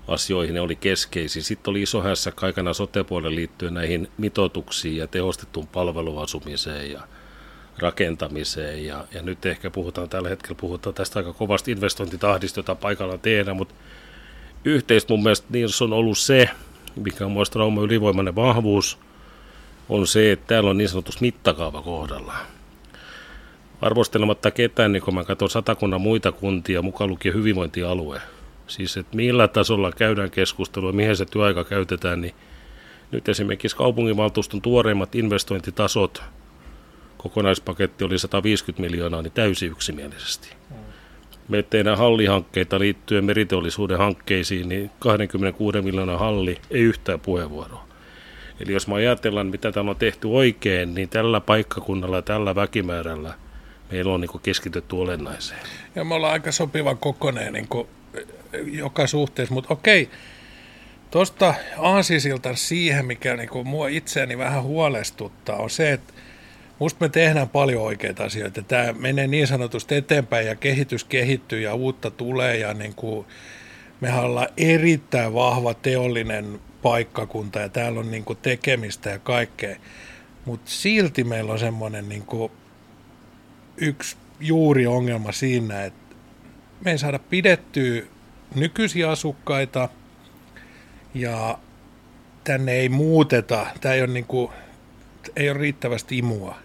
asioihin ne oli keskeisiä. Sitten oli iso hässä kaikena sotepuolelle liittyen näihin mitoituksiin ja tehostettuun palveluasumiseen ja rakentamiseen. Ja, ja nyt ehkä puhutaan tällä hetkellä puhutaan tästä aika kovasta investointitahdista, jota paikalla tehdään, mutta yhteistä mun mielestä niin on ollut se, mikä on muista Rauma ylivoimainen vahvuus, on se, että täällä on niin sanotus mittakaava kohdalla. Arvostelematta ketään, niin kun mä katson satakunnan muita kuntia, mukaan lukien hyvinvointialue, siis että millä tasolla käydään keskustelua, mihin se työaika käytetään, niin nyt esimerkiksi kaupunginvaltuuston tuoreimmat investointitasot, kokonaispaketti oli 150 miljoonaa, niin täysin yksimielisesti. Me tehdään hallihankkeita liittyen meriteollisuuden hankkeisiin, niin 26 miljoonaa halli, ei yhtään puheenvuoroa. Eli jos me ajatellaan, mitä täällä on tehty oikein, niin tällä paikkakunnalla ja tällä väkimäärällä meillä on niin keskitytty olennaiseen. Ja me ollaan aika sopiva kokoneen niin joka suhteessa, mutta okei, tuosta aasisilta siihen, mikä niinku mua itseäni vähän huolestuttaa, on se, että musta me tehdään paljon oikeita asioita. Tämä menee niin sanotusti eteenpäin ja kehitys kehittyy ja uutta tulee ja niinku, mehän ollaan erittäin vahva teollinen paikkakunta ja täällä on niinku tekemistä ja kaikkea. Mutta silti meillä on semmoinen niinku yksi juuri ongelma siinä, että me ei saada pidettyä nykyisiä asukkaita ja tänne ei muuteta, tämä ei ole, niin kuin, ei ole riittävästi imua,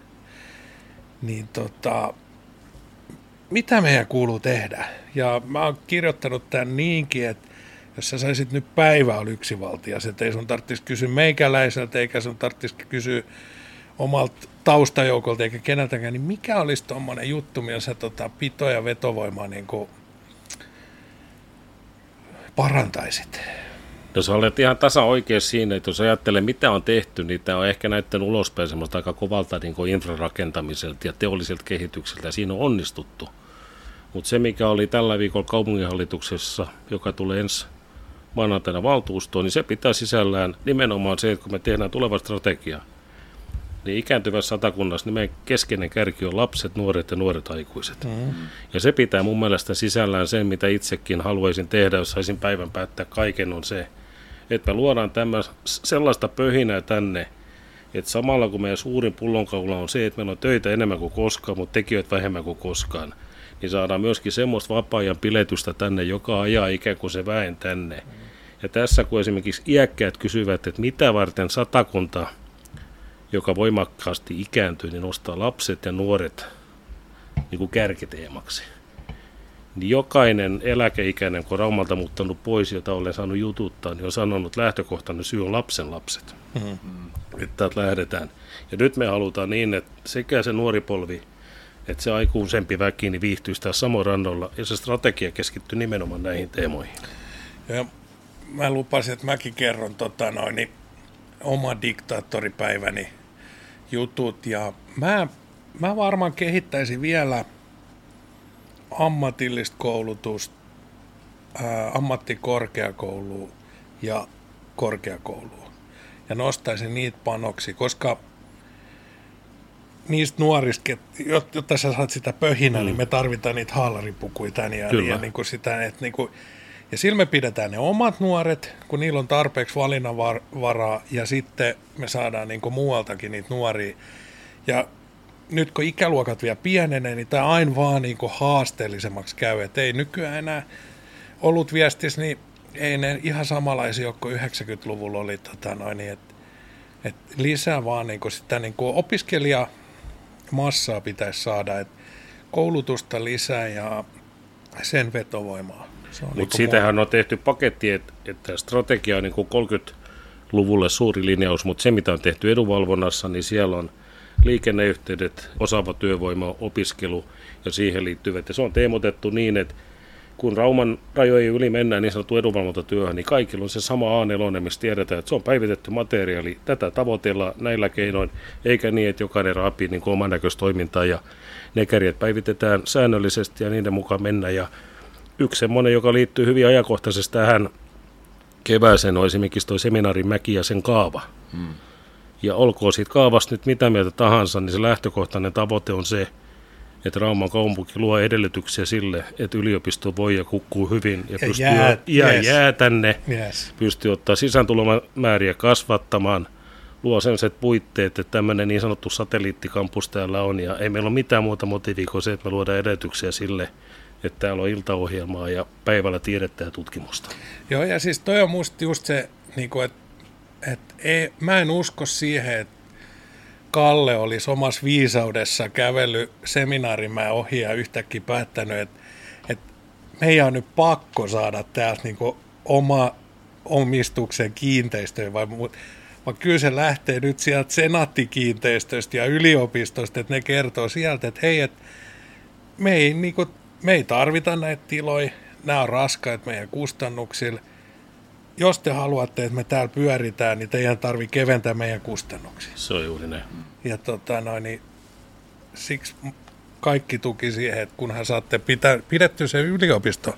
niin tota, mitä meidän kuuluu tehdä? Ja mä oon kirjoittanut tämän niinkin, että jos sä saisit nyt päivä oli yksivaltias, että ei sun tarvitsisi kysyä meikäläiseltä, eikä sun tarvitsisi kysyä omalta taustajoukolta eikä keneltäkään, niin mikä olisi tuommoinen juttu, millä tota, pito- ja vetovoimaa niin parantaisit? No sä olet ihan tasa oikein siinä, että jos ajattelee mitä on tehty, niin tämä on ehkä näyttänyt ulospäin semmoista aika kovalta niin infrarakentamiselta ja teolliselta kehitykseltä ja siinä on onnistuttu. Mutta se, mikä oli tällä viikolla kaupunginhallituksessa, joka tulee ensi maanantaina valtuustoon, niin se pitää sisällään nimenomaan se, että kun me tehdään tuleva strategia, niin ikääntyvässä satakunnassa niin meidän keskeinen kärki on lapset, nuoret ja nuoret aikuiset. Mm. Ja se pitää mun mielestä sisällään sen, mitä itsekin haluaisin tehdä, jos saisin päivän päättää kaiken, on se, että me luodaan tämä, sellaista pöhinää tänne, että samalla kun meidän suurin pullonkaula on se, että meillä on töitä enemmän kuin koskaan, mutta tekijöitä vähemmän kuin koskaan, niin saadaan myöskin semmoista vapaa-ajan piletystä tänne, joka ajaa ikään kuin se väen tänne. Ja tässä kun esimerkiksi iäkkäät kysyvät, että mitä varten satakunta joka voimakkaasti ikääntyy, niin nostaa lapset ja nuoret niin kuin kärkiteemaksi. Niin jokainen eläkeikäinen, kun Raumalta muuttanut pois, jota olen saanut jututtaa, niin on sanonut, että lähtökohtainen syy on lapsen lapset. Mm-hmm. Että lähdetään. Ja nyt me halutaan niin, että sekä se nuori polvi, että se aikuisempi väki niin viihtyy sitä samoin rannolla, ja se strategia keskittyy nimenomaan näihin teemoihin. Ja mä lupasin, että mäkin kerron tota noin, niin oma diktaattoripäiväni jutut ja mä, mä varmaan kehittäisin vielä ammatillista koulutusta, ää, ammattikorkeakoulua ja korkeakoulua ja nostaisin niitä panoksi, koska niistä nuorista, jotta sä saat sitä pöhinää, niin mm. niin me tarvitaan niitä haalaripukuja tän ja, Kyllä. ja niin kuin sitä, että niin kuin, ja sillä me pidetään ne omat nuoret, kun niillä on tarpeeksi valinnanvaraa, ja sitten me saadaan niin muualtakin niitä nuoria. Ja nyt kun ikäluokat vielä pienenee, niin tämä aina vaan niin haasteellisemmaksi käy. Et ei nykyään enää ollut viestis, niin ei ne ihan samanlaisia ole kuin 90-luvulla oli. Tota noin, niin et, et lisää vaan niin sitä niin opiskelijamassaa pitäisi saada. Et koulutusta lisää ja sen vetovoimaa. Mutta niin siitähän mua... on tehty paketti, että, että strategia on niin 30-luvulle suuri linjaus, mutta se mitä on tehty edunvalvonnassa, niin siellä on liikenneyhteydet, osaava työvoima, opiskelu ja siihen liittyvät. Ja se on teemotettu niin, että kun Rauman rajojen yli mennään niin sanottu edunvalvontatyöhön, niin kaikilla on se sama A4, missä tiedetään, että se on päivitetty materiaali. Tätä tavoitellaan näillä keinoin, eikä niin, että jokainen raapii niin oman näköistä toimintaa ja ne kärjet päivitetään säännöllisesti ja niiden mukaan mennä. Ja yksi semmoinen, joka liittyy hyvin ajankohtaisesti tähän kevääseen, on esimerkiksi tuo seminaarin mäki ja sen kaava. Hmm. Ja olkoon siitä kaavasta nyt mitä mieltä tahansa, niin se lähtökohtainen tavoite on se, että Rauman kaupunki luo edellytyksiä sille, että yliopisto voi ja kukkuu hyvin ja pystyy jää, jää, yes. jää tänne, yes. pystyy ottaa sisääntulomääriä kasvattamaan, luo sellaiset puitteet, että tämmöinen niin sanottu satelliittikampus täällä on ja ei meillä ole mitään muuta motiivia kuin se, että me luodaan edellytyksiä sille, että täällä on iltaohjelmaa ja päivällä tiedettä ja tutkimusta. Joo, ja siis toi on musta just se, niin kuin, että, että ei, mä en usko siihen, että Kalle olisi omassa viisaudessa kävellyt seminaarimäen ohi ja yhtäkkiä päättänyt, että, että meidän on nyt pakko saada täältä niin oma omistuksen kiinteistöön, vai, vaan kyllä se lähtee nyt sieltä senaattikiinteistöstä ja yliopistosta, että ne kertoo sieltä, että hei, että me ei niin kuin, me ei tarvita näitä tiloja, nämä on raskaat meidän kustannuksilla. Jos te haluatte, että me täällä pyöritään, niin teidän tarvii keventää meidän kustannuksia. Se on juuri näin. Ja tota, noin, niin, siksi kaikki tuki siihen, että kunhan saatte pitä, pidetty se yliopisto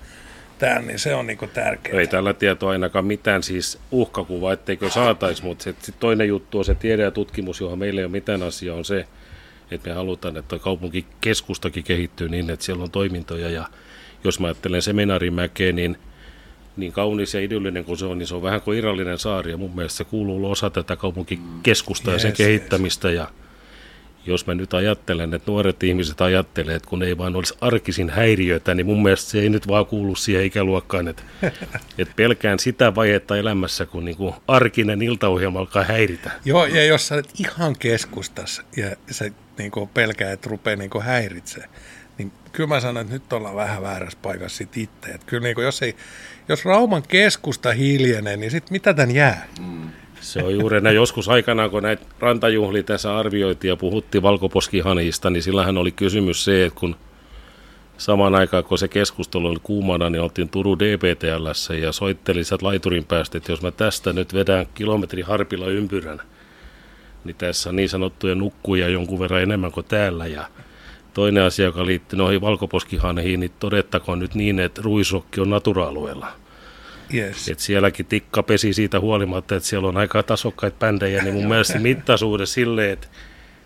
täällä, niin se on niinku tärkeää. Ei tällä tietoa ainakaan mitään siis uhkakuvaa, etteikö saataisi, mutta sit toinen juttu on se tiede ja tutkimus, johon meillä ei ole mitään asiaa, on se, että me halutaan, että kaupunkikeskustakin kehittyy niin, että siellä on toimintoja. Ja jos mä ajattelen seminaarimäkeä, niin niin kaunis ja idyllinen kuin se on, niin se on vähän kuin irrallinen saari. Ja mun mielestä se kuuluu osa tätä kaupunkikeskusta yes, ja sen kehittämistä yes. ja jos mä nyt ajattelen, että nuoret ihmiset ajattelee, että kun ei vaan olisi arkisin häiriöitä, niin mun mielestä se ei nyt vaan kuulu siihen ikäluokkaan, että, *laughs* että pelkään sitä vaihetta elämässä, kun niin kuin arkinen iltaohjelma alkaa häiritä. Joo, ja jos sä olet ihan keskustassa ja sä niin kuin pelkää, että rupeaa niin kuin häiritse, niin kyllä mä sanon, että nyt ollaan vähän väärässä paikassa sit itse. Että kyllä niin kuin, jos, ei, jos Rauman keskusta hiljenee, niin sitten mitä tän jää? Mm. Se on juuri näin. Joskus aikanaan, kun näitä rantajuhlia tässä arvioitiin ja puhuttiin valkoposkihanhista, niin sillähän oli kysymys se, että kun samaan aikaan, kun se keskustelu oli kuumana, niin oltiin Turun DPTLssä ja soitteli sieltä laiturin päästä, että jos mä tästä nyt vedän kilometri harpilla ympyrän, niin tässä on niin sanottuja nukkuja jonkun verran enemmän kuin täällä. Ja toinen asia, joka liittyy noihin valkoposkihanhiin, niin todettakoon nyt niin, että ruisokki on natura-alueella. Yes. Et sielläkin tikka pesi siitä huolimatta, että siellä on aika tasokkaita bändejä, niin mun mielestä mittasuhde silleen, että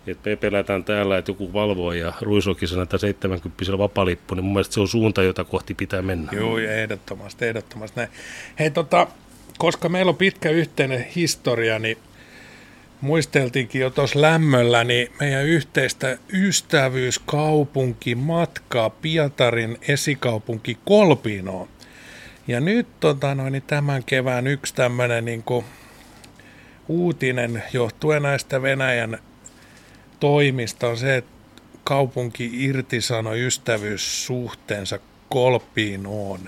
että me pelätään täällä, että joku valvoo ja Ruisokissa näitä 70 vapalippu, niin mun mielestä se on suunta, jota kohti pitää mennä. Joo, ehdottomasti, ehdottomasti näin. Hei, tota, koska meillä on pitkä yhteinen historia, niin muisteltiinkin jo tuossa lämmöllä, niin meidän yhteistä ystävyyskaupunki matkaa Pietarin esikaupunki Kolpinoon. Ja nyt tota, noin, niin tämän kevään yksi tämmöinen niin uutinen johtuen näistä Venäjän toimista on se, että kaupunki irtisanoi ystävyyssuhteensa Kolpinoon.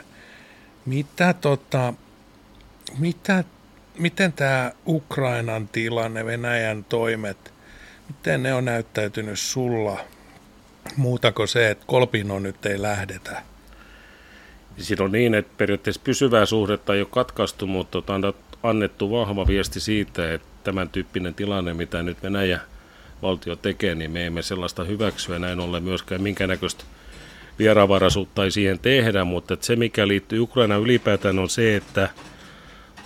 Mitä tota, mitä, miten tämä Ukrainan tilanne, Venäjän toimet, miten ne on näyttäytynyt sulla muuta kuin se, että Kolpinoon nyt ei lähdetä? Siinä on niin, että periaatteessa pysyvää suhdetta ei ole katkaistu, mutta on annettu vahva viesti siitä, että tämän tyyppinen tilanne, mitä nyt Venäjä valtio tekee, niin me emme sellaista hyväksyä. Näin ollen myöskään minkä näköistä vieraanvaraisuutta ei siihen tehdä, mutta että se mikä liittyy Ukraina ylipäätään on se, että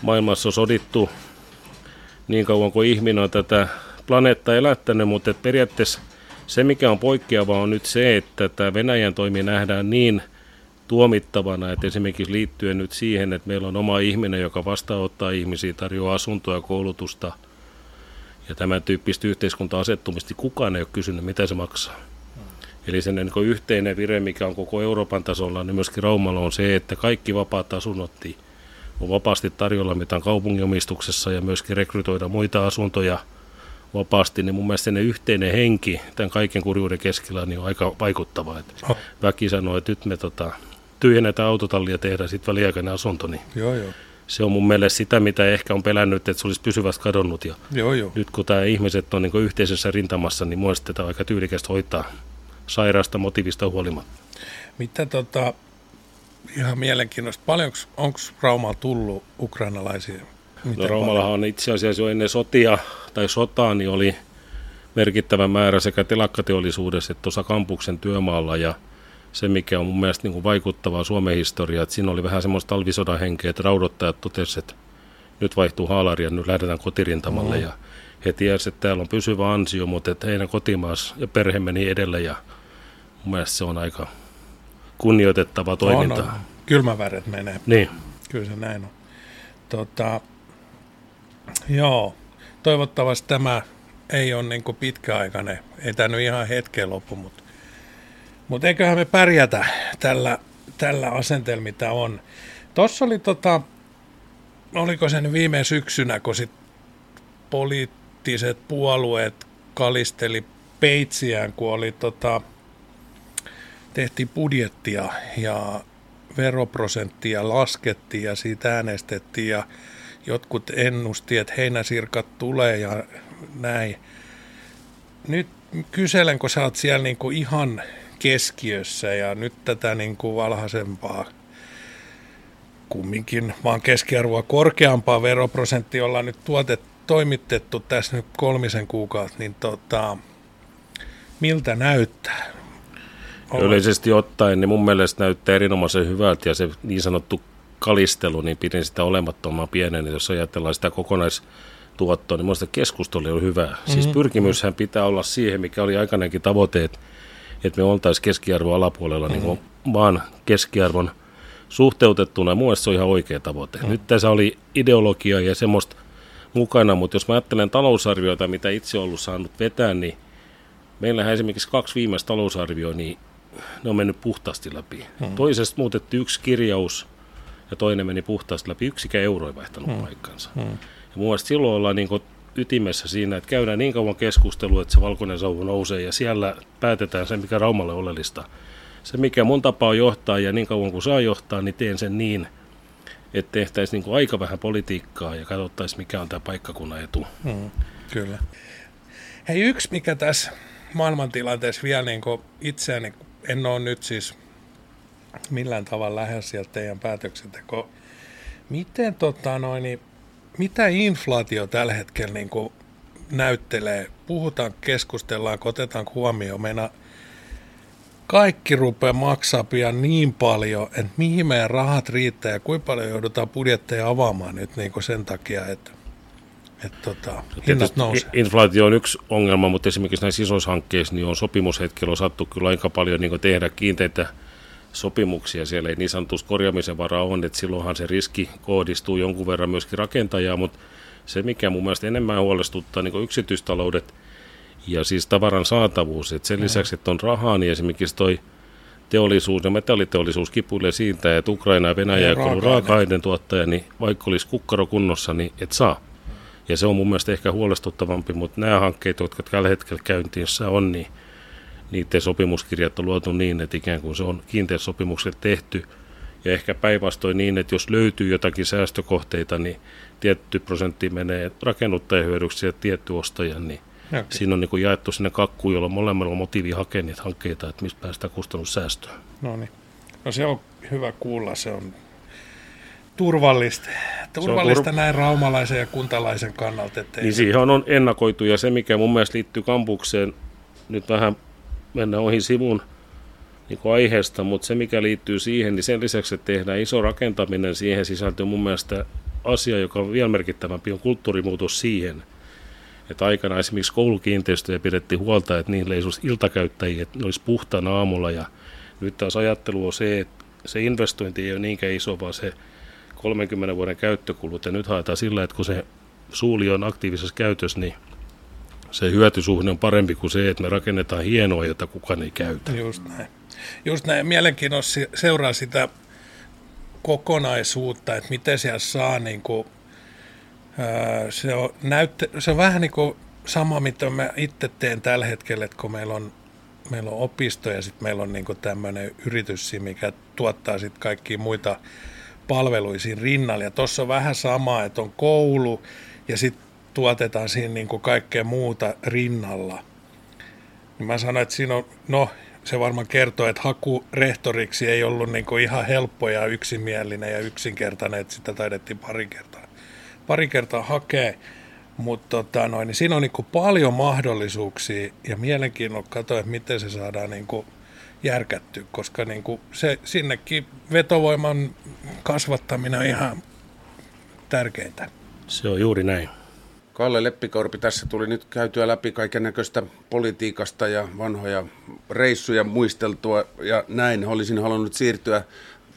maailmassa on sodittu niin kauan kuin ihminen on tätä planeettaa elättänyt, mutta että periaatteessa Se, mikä on poikkeava, on nyt se, että tämä Venäjän toimi nähdään niin tuomittavana, että esimerkiksi liittyen nyt siihen, että meillä on oma ihminen, joka vastaanottaa ihmisiä, tarjoaa asuntoa ja koulutusta ja tämän tyyppistä yhteiskunta-asettumista, niin kukaan ei ole kysynyt, mitä se maksaa. Eli sen niin yhteinen vire, mikä on koko Euroopan tasolla, niin myöskin Raumalla on se, että kaikki vapaat asunnot on vapaasti tarjolla, mitä on kaupunginomistuksessa ja myöskin rekrytoida muita asuntoja vapaasti, niin mun mielestä sen yhteinen henki tämän kaiken kurjuuden keskellä niin on aika vaikuttava. Että oh. Väki sanoo, että nyt me tota, tyhjennetään autotallia ja tehdään sitten väliaikainen asunto, niin joo, joo. se on mun mielestä sitä, mitä ehkä on pelännyt, että se olisi pysyvästi kadonnut. Ja joo, joo. Nyt kun tämä ihmiset on niin yhteisessä rintamassa, niin mun tätä aika tyylikästä hoitaa sairaasta motivista huolimatta. Mitä tota, ihan mielenkiintoista, paljonko, onko Raumalla tullut ukrainalaisia? no Raumallahan on itse asiassa jo ennen sotia tai sotaa, niin oli merkittävä määrä sekä telakkateollisuudessa että tuossa kampuksen työmaalla ja se, mikä on mun mielestä niin kuin vaikuttavaa Suomen historiaa, että siinä oli vähän semmoista talvisodan henkeä, että raudottajat totesivat, että nyt vaihtuu haalari ja nyt lähdetään kotirintamalle mm. ja he tiesivät, että täällä on pysyvä ansio, mutta että heidän kotimaassa ja perhe meni edelle ja mun mielestä se on aika kunnioitettava toiminta. On, on. Kylmäväret menee. Niin. Kyllä se näin on. Tota, joo, toivottavasti tämä ei ole niin pitkäaikainen. Ei tämä nyt ihan hetken loppu, mutta, mutta eiköhän me pärjätä tällä, tällä asenteella, mitä on. Tuossa oli tota, oliko se nyt viime syksynä, kun sit poliittiset puolueet kalisteli peitsiään, kun oli tota, tehtiin budjettia ja veroprosenttia laskettiin ja siitä äänestettiin ja jotkut ennusti, että heinäsirkat tulee ja näin. Nyt kyselen, kun sä oot siellä niin kuin ihan keskiössä ja nyt tätä niin kuin valhaisempaa kumminkin vaan keskiarvoa korkeampaa veroprosenttia ollaan nyt tuotet, toimitettu tässä nyt kolmisen kuukautta, niin tota, miltä näyttää? Olla. Yleisesti ottaen, niin mun mielestä näyttää erinomaisen hyvältä ja se niin sanottu kalistelu, niin pidin sitä olemattoman pienen. Jos ajatellaan sitä kokonaistuottoa, niin minusta keskustelu on hyvä. Mm-hmm. Siis pyrkimyshän pitää olla siihen, mikä oli aikainenkin tavoite, että, että me oltaisiin keskiarvo alapuolella mm-hmm. niin kuin maan keskiarvon suhteutettuna. Mun se on ihan oikea tavoite. Mm-hmm. Nyt tässä oli ideologia ja semmoista mukana, mutta jos mä ajattelen talousarvioita, mitä itse ollut saanut vetää, niin meillähän esimerkiksi kaksi viimeistä talousarvioa, niin ne on mennyt puhtaasti läpi. Hmm. Toisesta muutettiin yksi kirjaus ja toinen meni puhtaasti läpi. Yksikään euro ei vaihtanut hmm. paikkansa. Hmm. Ja mun silloin ollaan niin ytimessä siinä, että käydään niin kauan keskustelua, että se valkoinen sauvu nousee ja siellä päätetään se, mikä Raumalle oleellista. Se, mikä mun tapa on johtaa ja niin kauan kuin saa johtaa, niin teen sen niin, että tehtäisiin niin aika vähän politiikkaa ja katsottaisiin, mikä on tämä paikkakunnan etu. Hmm. Kyllä. Hei, yksi mikä tässä maailmantilanteessa vielä niin itseäni en ole nyt siis millään tavalla lähes sieltä teidän päätöksenteko. Miten tota noin, niin, mitä inflaatio tällä hetkellä niin kuin näyttelee? Puhutaan, keskustellaan, otetaan huomioon. Meina kaikki rupeaa maksaa pian niin paljon, että mihin meidän rahat riittää ja kuinka paljon joudutaan budjetteja avaamaan nyt niin kuin sen takia, että että tota, hinnat nousee. Inflaatio on yksi ongelma, mutta esimerkiksi näissä isoissa hankkeissa niin on sopimushetkellä sattu kyllä aika paljon niin tehdä kiinteitä sopimuksia. Siellä ei niin sanotusti korjaamisen varaa on, että silloinhan se riski kohdistuu jonkun verran myöskin rakentajaa, mutta se mikä mun mielestä enemmän huolestuttaa niin yksityistaloudet ja siis tavaran saatavuus. että sen lisäksi, että on rahaa, niin esimerkiksi toi teollisuus ja metalliteollisuus kipuilee siitä, että Ukraina ja Venäjä, on raaka-aineen tuottaja, niin vaikka olisi kukkaro kunnossa, niin et saa. Ja se on mun mielestä ehkä huolestuttavampi, mutta nämä hankkeet, jotka tällä hetkellä käyntissä on, niin niiden sopimuskirjat on luotu niin, että ikään kuin se on kiinteät sopimukset tehty. Ja ehkä päinvastoin niin, että jos löytyy jotakin säästökohteita, niin tietty prosentti menee rakennuttajan hyödyksi ja tietty ostajan, niin okay. siinä on niin kuin jaettu sinne kakkuun, jolla molemmilla on motiivi hakea niitä hankkeita, että mistä päästään kustannussäästöön. No niin. No se on hyvä kuulla, se on turvallista, turvallista tur... näin raumalaisen ja kuntalaisen kannalta. Ettei niin siihen on ennakoitu ja se, mikä mun mielestä liittyy kampukseen, nyt vähän mennään ohi sivun niin aiheesta, mutta se, mikä liittyy siihen, niin sen lisäksi, että tehdään iso rakentaminen, siihen sisältyy mun mielestä asia, joka on vielä merkittävämpi, on kulttuurimuutos siihen, Että aikana esimerkiksi koulukiinteistöjä pidettiin huolta, että niillä ei olisi iltakäyttäjiä, että ne olisi puhtaana aamulla. Ja nyt taas ajattelu on se, että se investointi ei ole niinkään iso, vaan se 30 vuoden käyttökulut. Ja nyt haetaan sillä, että kun se suuli on aktiivisessa käytössä, niin se hyötysuhde on parempi kuin se, että me rakennetaan hienoa, jota kukaan ei käytä. Just näin. Just näin. Mielenkiinnossa seuraa sitä kokonaisuutta, että miten siellä saa niin kuin, se, on näytte, se on vähän niin kuin sama, mitä mä itse teen tällä hetkellä, että kun meillä on, meillä on opisto ja sitten meillä on niin tämmöinen yritys, mikä tuottaa sitten kaikkia muita palveluisiin rinnalle. Ja tuossa on vähän sama, että on koulu ja sitten tuotetaan siinä niin kuin kaikkea muuta rinnalla. Niin mä sanoin, että siinä on, no se varmaan kertoo, että haku rehtoriksi ei ollut niin kuin ihan helppo ja yksimielinen ja yksinkertainen, että sitä taidettiin pari kertaa, pari kertaa hakea. Mutta tota, niin siinä on niin kuin paljon mahdollisuuksia ja mielenkiinnolla katsoa, että miten se saadaan niin kuin järkättyä, koska niin kuin se sinnekin vetovoiman kasvattaminen on ihan tärkeintä. Se on juuri näin. Kalle Leppikorpi, tässä tuli nyt käytyä läpi kaiken näköistä politiikasta ja vanhoja reissuja muisteltua ja näin. Olisin halunnut siirtyä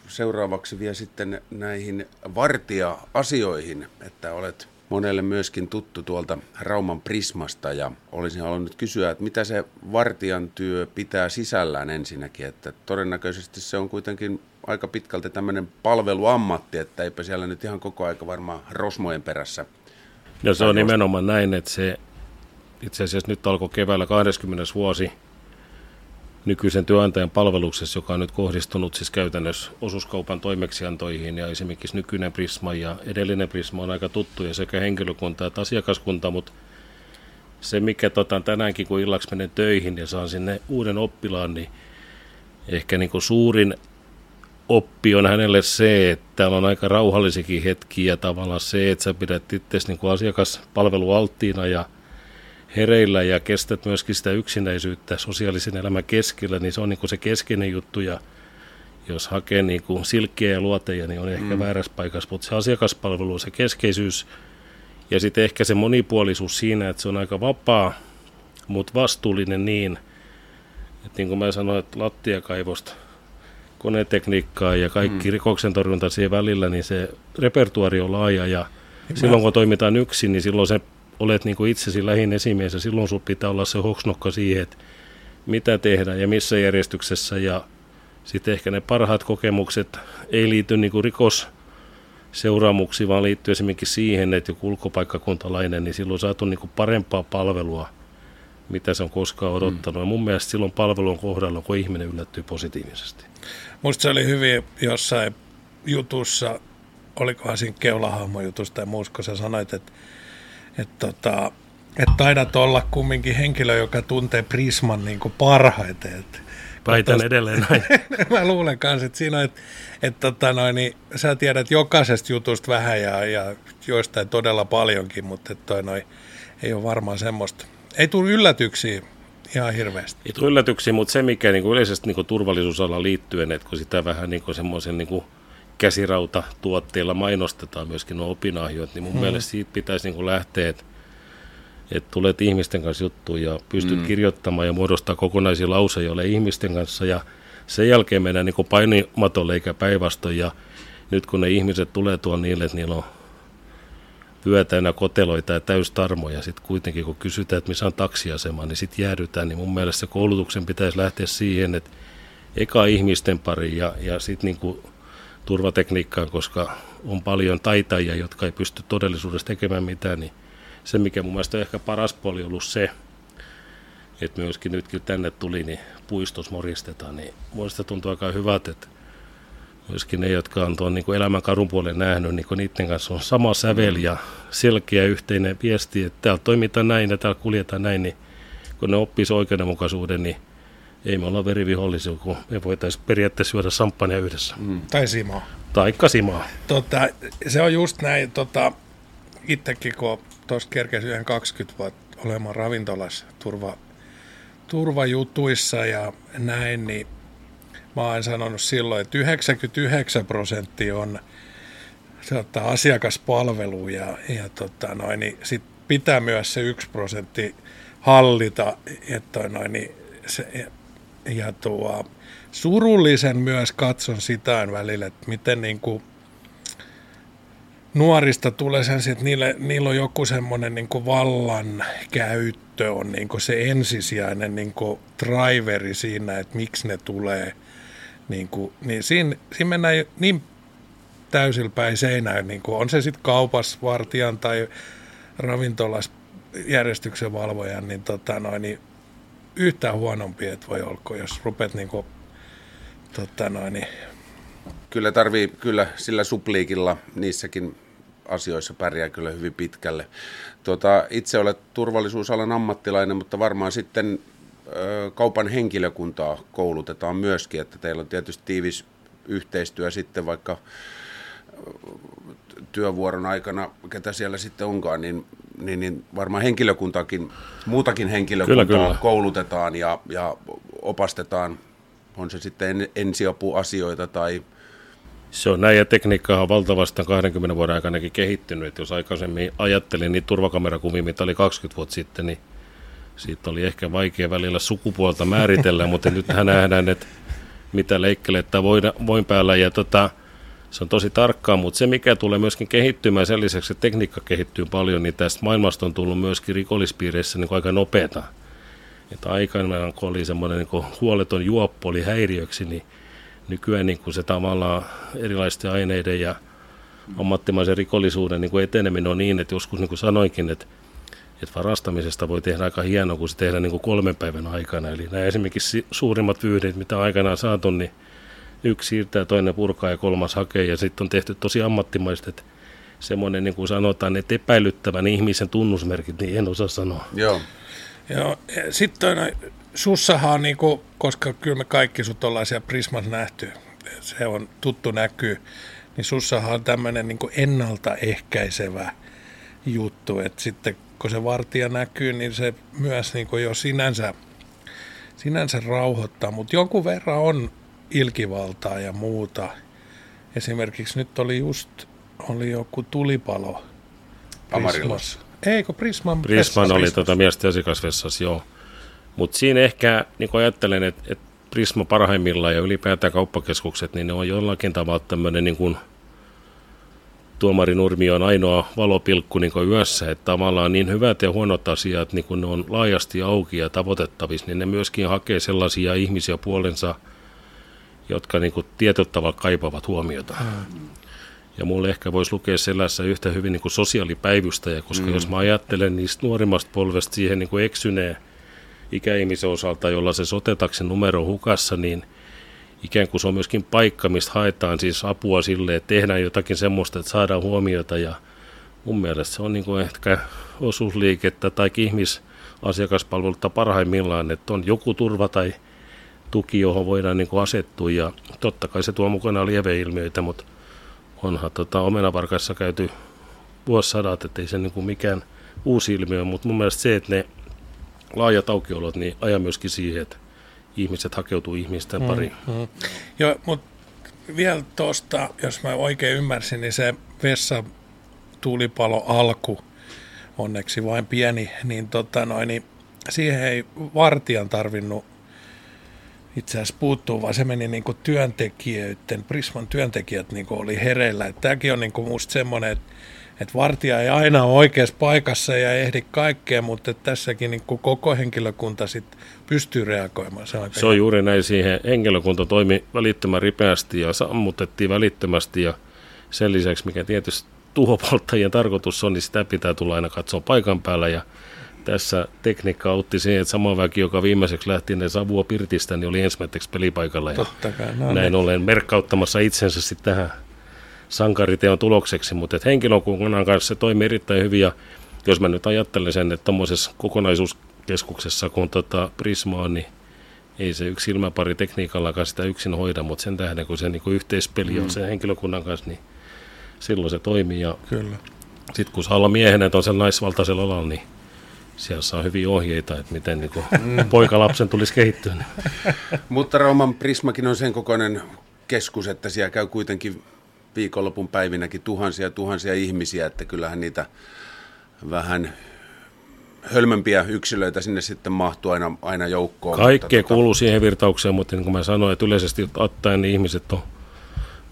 seuraavaksi vielä sitten näihin vartija-asioihin, että olet monelle myöskin tuttu tuolta Rauman Prismasta ja olisin halunnut kysyä, että mitä se vartijan työ pitää sisällään ensinnäkin, että todennäköisesti se on kuitenkin aika pitkälti tämmöinen palveluammatti, että eipä siellä nyt ihan koko aika varmaan rosmojen perässä ja se on nimenomaan näin, että se itse asiassa nyt alkoi keväällä 20. vuosi nykyisen työnantajan palveluksessa, joka on nyt kohdistunut siis käytännössä osuuskaupan toimeksiantoihin ja esimerkiksi nykyinen Prisma ja edellinen Prisma on aika tuttuja sekä henkilökunta että asiakaskunta, mutta se mikä tota, tänäänkin kun illaksi menen töihin ja saan sinne uuden oppilaan, niin ehkä niin kuin suurin oppi on hänelle se, että täällä on aika rauhallisikin hetki ja tavallaan se, että sä pidät itse niin asiakaspalvelualttiina ja hereillä ja kestät myöskin sitä yksinäisyyttä sosiaalisen elämän keskellä, niin se on niin kuin se keskeinen juttu ja jos hakee niin kuin silkkiä ja luoteja, niin on ehkä mm. väärässä paikassa, mutta se asiakaspalvelu, se keskeisyys ja sitten ehkä se monipuolisuus siinä, että se on aika vapaa, mutta vastuullinen niin, että niin kuin mä sanoin, että lattiakaivosta konetekniikkaa ja kaikki mm. rikoksen torjunta siihen välillä, niin se repertuari on laaja ja niin silloin kun toimitaan yksin, niin silloin se olet niin kuin itsesi lähin esimies ja silloin sinulla pitää olla se hoksnokka siihen, että mitä tehdään ja missä järjestyksessä ja sitten ehkä ne parhaat kokemukset ei liity niin kuin rikos seuraamuksiin, vaan liittyy esimerkiksi siihen, että joku ulkopaikkakuntalainen, niin silloin saatu niin kuin parempaa palvelua, mitä se on koskaan odottanut. Mm. Ja mun mielestä silloin palvelun kohdalla, kun ihminen yllättyy positiivisesti. Musta se oli hyvin jossain jutussa, olikohan siinä keulahammojutusta tai muussa, kun sä sanoit, että, että, tota, että taidat olla kumminkin henkilö, joka tuntee Prisman niin kuin parhaiten. Että, Väitän edelleen näin. *laughs* mä luulen kanssa, että siinä on, että, että tota noin, niin, sä tiedät jokaisesta jutusta vähän ja, ja joistain todella paljonkin, mutta että toi noin, ei ole varmaan semmoista. Ei tule yllätyksiä ihan hirveästi. Ei tule yllätyksiä, mutta se mikä niin kuin yleisesti niin kuin turvallisuusala liittyen, että kun sitä vähän niin kuin semmoisen niin kuin käsirautatuotteilla mainostetaan myöskin nuo opinahjot, niin mun hmm. mielestä siitä pitäisi niin kuin lähteä, että, että tulet ihmisten kanssa juttuun ja pystyt hmm. kirjoittamaan ja muodostaa kokonaisia lauseja ihmisten kanssa ja sen jälkeen mennään niin painimatolle eikä päinvastoin ja nyt kun ne ihmiset tulee tuon niille, että niillä on yö koteloita ja täystarmoja. Sitten kuitenkin kun kysytään, että missä on taksiasema, niin sitten jäädytään. Niin mun mielestä se koulutuksen pitäisi lähteä siihen, että eka ihmisten pari ja, ja sitten niin turvatekniikkaan, koska on paljon taitajia, jotka ei pysty todellisuudessa tekemään mitään, niin se, mikä mun mielestä on ehkä paras puoli ollut se, että myöskin nyt kun tänne tuli, niin puistos moristetaan, niin muista tuntuu aika hyvältä, että myöskin ne, jotka on tuon niin elämän kadun puolen nähnyt, niin niiden kanssa on sama sävel ja selkeä yhteinen viesti, että täällä toimitaan näin ja täällä kuljetaan näin, niin kun ne oppisi oikeudenmukaisuuden, niin ei me olla verivihollisia, kun me voitaisiin periaatteessa juoda samppania yhdessä. Mm. Tai simaa. Taikka simaa. Tota, se on just näin, tota, itsekin kun tuossa kerkesi yhden 20 vuotta olemaan ravintolassa turva, turvajutuissa ja näin, niin mä oon sanonut silloin, että 99 prosenttia on tota, asiakaspalvelu ja, ja tota, noin, niin sit pitää myös se yksi prosentti hallita, että noin, niin se, ja tuo, surullisen myös katson sitä välillä, että miten niin kuin nuorista tulee sen, että niille, niillä on joku semmoinen niin vallan käyttö on niin se ensisijainen niin driveri siinä, että miksi ne tulee. Niin, kuin, niin siinä, siinä mennään niin täysillä päin seinään, niin kuin on se sitten kaupas, vartijan tai ravintolas järjestyksen valvojan, niin, tota noin, niin yhtään huonompi et voi olla, jos rupeat niin kuin, tota noin, niin Kyllä tarvii, kyllä sillä supliikilla niissäkin asioissa pärjää kyllä hyvin pitkälle. Tuota, itse olet turvallisuusalan ammattilainen, mutta varmaan sitten kaupan henkilökuntaa koulutetaan myöskin, että teillä on tietysti tiivis yhteistyö sitten vaikka työvuoron aikana, ketä siellä sitten onkaan, niin, niin, niin varmaan henkilökuntaakin, muutakin henkilökuntaa kyllä, kyllä. koulutetaan ja, ja opastetaan, on se sitten ensiapuasioita tai se on näin, ja tekniikka on valtavasti 20 vuoden aikanakin kehittynyt. Että jos aikaisemmin ajattelin niin turvakamerakuvia, mitä oli 20 vuotta sitten, niin siitä oli ehkä vaikea välillä sukupuolta määritellä, mutta nythän nähdään, että mitä leikkelettä voin päällä. Ja tota, se on tosi tarkkaa, mutta se mikä tulee myöskin kehittymään sen lisäksi, että tekniikka kehittyy paljon, niin tästä maailmasta on tullut myöskin rikollispiireissä niin aika nopeata. Että aikanaan, kun oli semmoinen niin huoleton juoppo, oli häiriöksi, niin nykyään niin kuin se tavallaan erilaisten aineiden ja ammattimaisen rikollisuuden niin kuin eteneminen on niin, että joskus niin kuin sanoinkin, että, että varastamisesta voi tehdä aika hienoa, kun se tehdään niin kuin kolmen päivän aikana. Eli nämä esimerkiksi suurimmat vyyhdit, mitä aikanaan saatu, niin yksi siirtää, toinen purkaa ja kolmas hakee, ja sitten on tehty tosi ammattimaista, että semmoinen, niin kuin sanotaan, että epäilyttävän ihmisen tunnusmerkit, niin en osaa sanoa. Joo. Joo, sitten sussahan on niin kuin, koska kyllä me kaikki sut ollaan siellä Prismassa nähty, se on tuttu näkyy, niin sussahan on tämmöinen niin ennaltaehkäisevä juttu, että sitten kun se vartija näkyy, niin se myös niin kuin jo sinänsä, sinänsä rauhoittaa, mutta jonkun verran on ilkivaltaa ja muuta. Esimerkiksi nyt oli just oli joku tulipalo Prismassa. Eikö Prisman Prisman oli tuota miesten esikasvessassa, joo. Mutta siinä ehkä niin ajattelen, että, että Prisma parhaimmillaan ja ylipäätään kauppakeskukset, niin ne on jollakin tavalla tämmöinen niin kuin tuomarinurmi on ainoa valopilkku niin kuin yössä, että tavallaan niin hyvät ja huonot asiat, niin kun ne on laajasti auki ja tavoitettavissa, niin ne myöskin hakee sellaisia ihmisiä puolensa, jotka niin kuin tietyllä tavalla kaipaavat huomiota. Mm. Ja mulle ehkä voisi lukea sellaisessa yhtä hyvin niin kuin sosiaalipäivystäjä, koska mm. jos mä ajattelen niistä nuorimmasta polvesta siihen niin kuin eksyneen ikäihmisen osalta, jolla se sotetaksen numero hukassa, niin ikään kuin se on myöskin paikka, mistä haetaan siis apua sille, että tehdään jotakin semmoista, että saadaan huomiota. Ja mun mielestä se on niin kuin ehkä osuusliikettä tai ihmisasiakaspalvelutta parhaimmillaan, että on joku turva tai tuki, johon voidaan niin kuin asettua. Ja totta kai se tuo mukana lieveilmiöitä, mutta onhan tota omenavarkaissa käyty vuosisadat, ettei se niin kuin mikään uusi ilmiö, mutta mun mielestä se, että ne laajat aukiolot niin aja myöskin siihen, että ihmiset hakeutuu ihmisten mm, pariin. Mm, mm. Joo, mutta vielä tuosta, jos mä oikein ymmärsin, niin se vessa tulipalo alku, onneksi vain pieni, niin, tota noin, niin siihen ei vartijan tarvinnut itse asiassa puuttuu, vaan se meni niin työntekijöiden, Prisman työntekijät niin oli hereillä. Tämäkin on niin musta semmoinen, että että vartija ei aina ole oikeassa paikassa ja ehdi kaikkea, mutta tässäkin niin kuin koko henkilökunta sit pystyy reagoimaan. Se on, se on juuri näin siihen. Henkilökunta toimi välittömän ripeästi ja sammutettiin välittömästi ja sen lisäksi, mikä tietysti tuhopolttajien tarkoitus on, niin sitä pitää tulla aina katsoa paikan päällä ja tässä tekniikka autti siihen, että sama väki, joka viimeiseksi lähti ne savua pirtistä, niin oli ensimmäiseksi pelipaikalla. Ja Totta kai, no näin niin. ollen merkkauttamassa itsensä sitten tähän sankariteon tulokseksi, mutta että henkilökunnan kanssa se toimii erittäin hyvin ja jos mä nyt ajattelen sen, että tuommoisessa kokonaisuuskeskuksessa, kun tota Prisma on, niin ei se yksi silmäpari tekniikallakaan sitä yksin hoida, mutta sen tähden, kun se niin kuin yhteispeli mm. on sen henkilökunnan kanssa, niin silloin se toimii. Ja Kyllä. Sitten kun saa olla miehen, että on sen naisvaltaisella alalla, niin siellä saa hyviä ohjeita, että miten niin kuin *laughs* mm. poikalapsen tulisi kehittyä. *laughs* Mutta Rauman Prismakin on sen kokoinen keskus, että siellä käy kuitenkin viikonlopun päivinäkin tuhansia tuhansia ihmisiä, että kyllähän niitä vähän hölmömpiä yksilöitä sinne sitten mahtuu aina, aina joukkoon. Kaikkea mutta, kuuluu siihen virtaukseen, mutta niin kuin mä sanoin, että yleisesti ottaen niin ihmiset on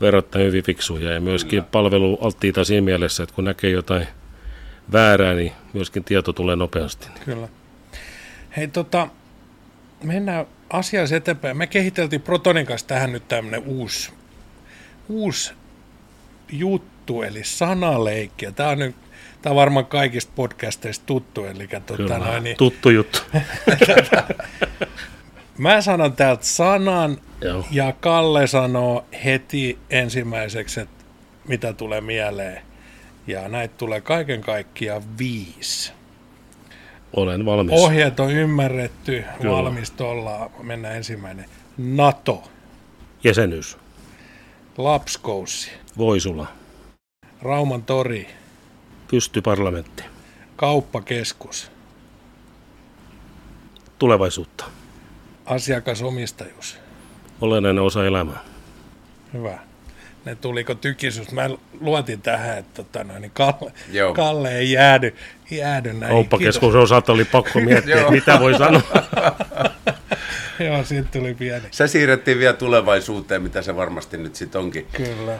verrattain hyvin fiksuja ja myöskin palvelu alttiita siinä mielessä, että kun näkee jotain väärää, niin myöskin tieto tulee nopeasti. Kyllä. Hei tota, mennään asiassa eteenpäin. Me kehiteltiin Protonin kanssa tähän nyt tämmöinen uusi, uusi juttu, eli sanaleikki. Tämä on nyt Tämä on varmaan kaikista podcasteista tuttu. Eli, tuota, Kyllä, noin, niin, tuttu juttu. *laughs* Mä sanon täältä sanan Joo. ja Kalle sanoo heti ensimmäiseksi, että mitä tulee mieleen. Ja näitä tulee kaiken kaikkiaan viisi. Olen valmis. Ohjeet on ymmärretty, Kyllä. valmis ollaan. Mennään ensimmäinen. NATO. Jäsenyys. Lapskoussi. Voisula. Rauman tori. Pystyparlamentti. Kauppakeskus. Tulevaisuutta. Asiakasomistajuus. Olennainen osa elämää. Hyvä. Ne tuliko tykisyys. Mä luotin tähän, että tota, no, niin Kalle, Kalle ei jäädy, jäädy näihin. Kauppakeskus osalta oli pakko *laughs* miettiä, mitä voi sanoa. *laughs* Joo, siitä tuli pieni. Se siirrettiin vielä tulevaisuuteen, mitä se varmasti nyt sitten onkin. Kyllä.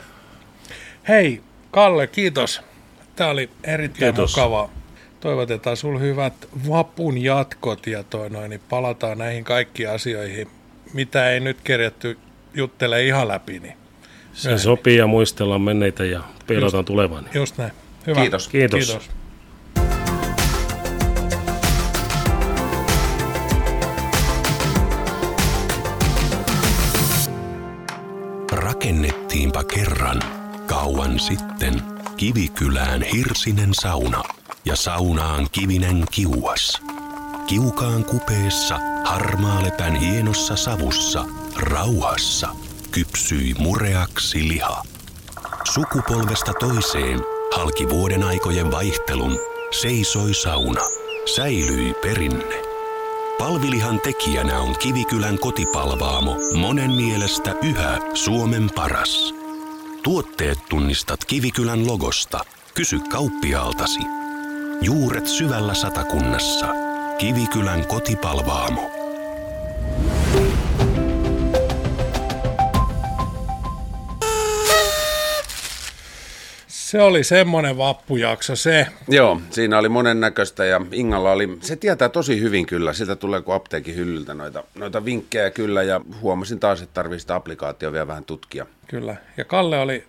Hei, Kalle, kiitos. Tämä oli erittäin kiitos. mukava toivotetaan sinulle hyvät vapun jatkot ja toi noin, niin palataan näihin kaikkiin asioihin, mitä ei nyt kerjatty juttele ihan läpi. Niin Se myöhemmin. sopii ja muistellaan menneitä ja peilataan tulevaan. Just näin. Hyvä. Kiitos. Kiitos. Kiitos. Rakennettiinpa kerran, kauan sitten, Kivikylään Hirsinen sauna – ja saunaan kivinen kiuas. Kiukaan kupeessa, harmaalepän hienossa savussa, rauhassa, kypsyi mureaksi liha. Sukupolvesta toiseen, halki vuoden aikojen vaihtelun, seisoi sauna, säilyi perinne. Palvilihan tekijänä on Kivikylän kotipalvaamo, monen mielestä yhä Suomen paras. Tuotteet tunnistat Kivikylän logosta. Kysy kauppiaaltasi. Juuret syvällä satakunnassa. Kivikylän kotipalvaamo. Se oli semmoinen vappujakso se. Joo, siinä oli monennäköistä ja Ingalla oli, se tietää tosi hyvin kyllä, siltä tulee kuin apteekin hyllyltä noita, noita vinkkejä kyllä ja huomasin taas, että tarvii sitä applikaatio vielä vähän tutkia. Kyllä, ja Kalle oli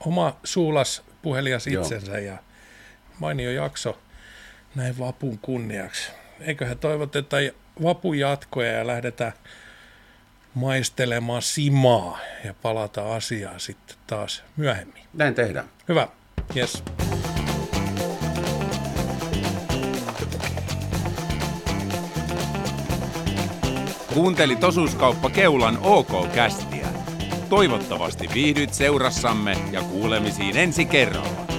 oma suulas puhelias itsensä Joo. ja mainio jakso näin vapun kunniaksi. Eiköhän toivoteta vapun jatkoja ja lähdetään maistelemaan simaa ja palata asiaan sitten taas myöhemmin. Näin tehdään. Hyvä. Yes. Kuunteli tosuuskauppa Keulan OK-kästiä. Toivottavasti viihdyt seurassamme ja kuulemisiin ensi kerralla.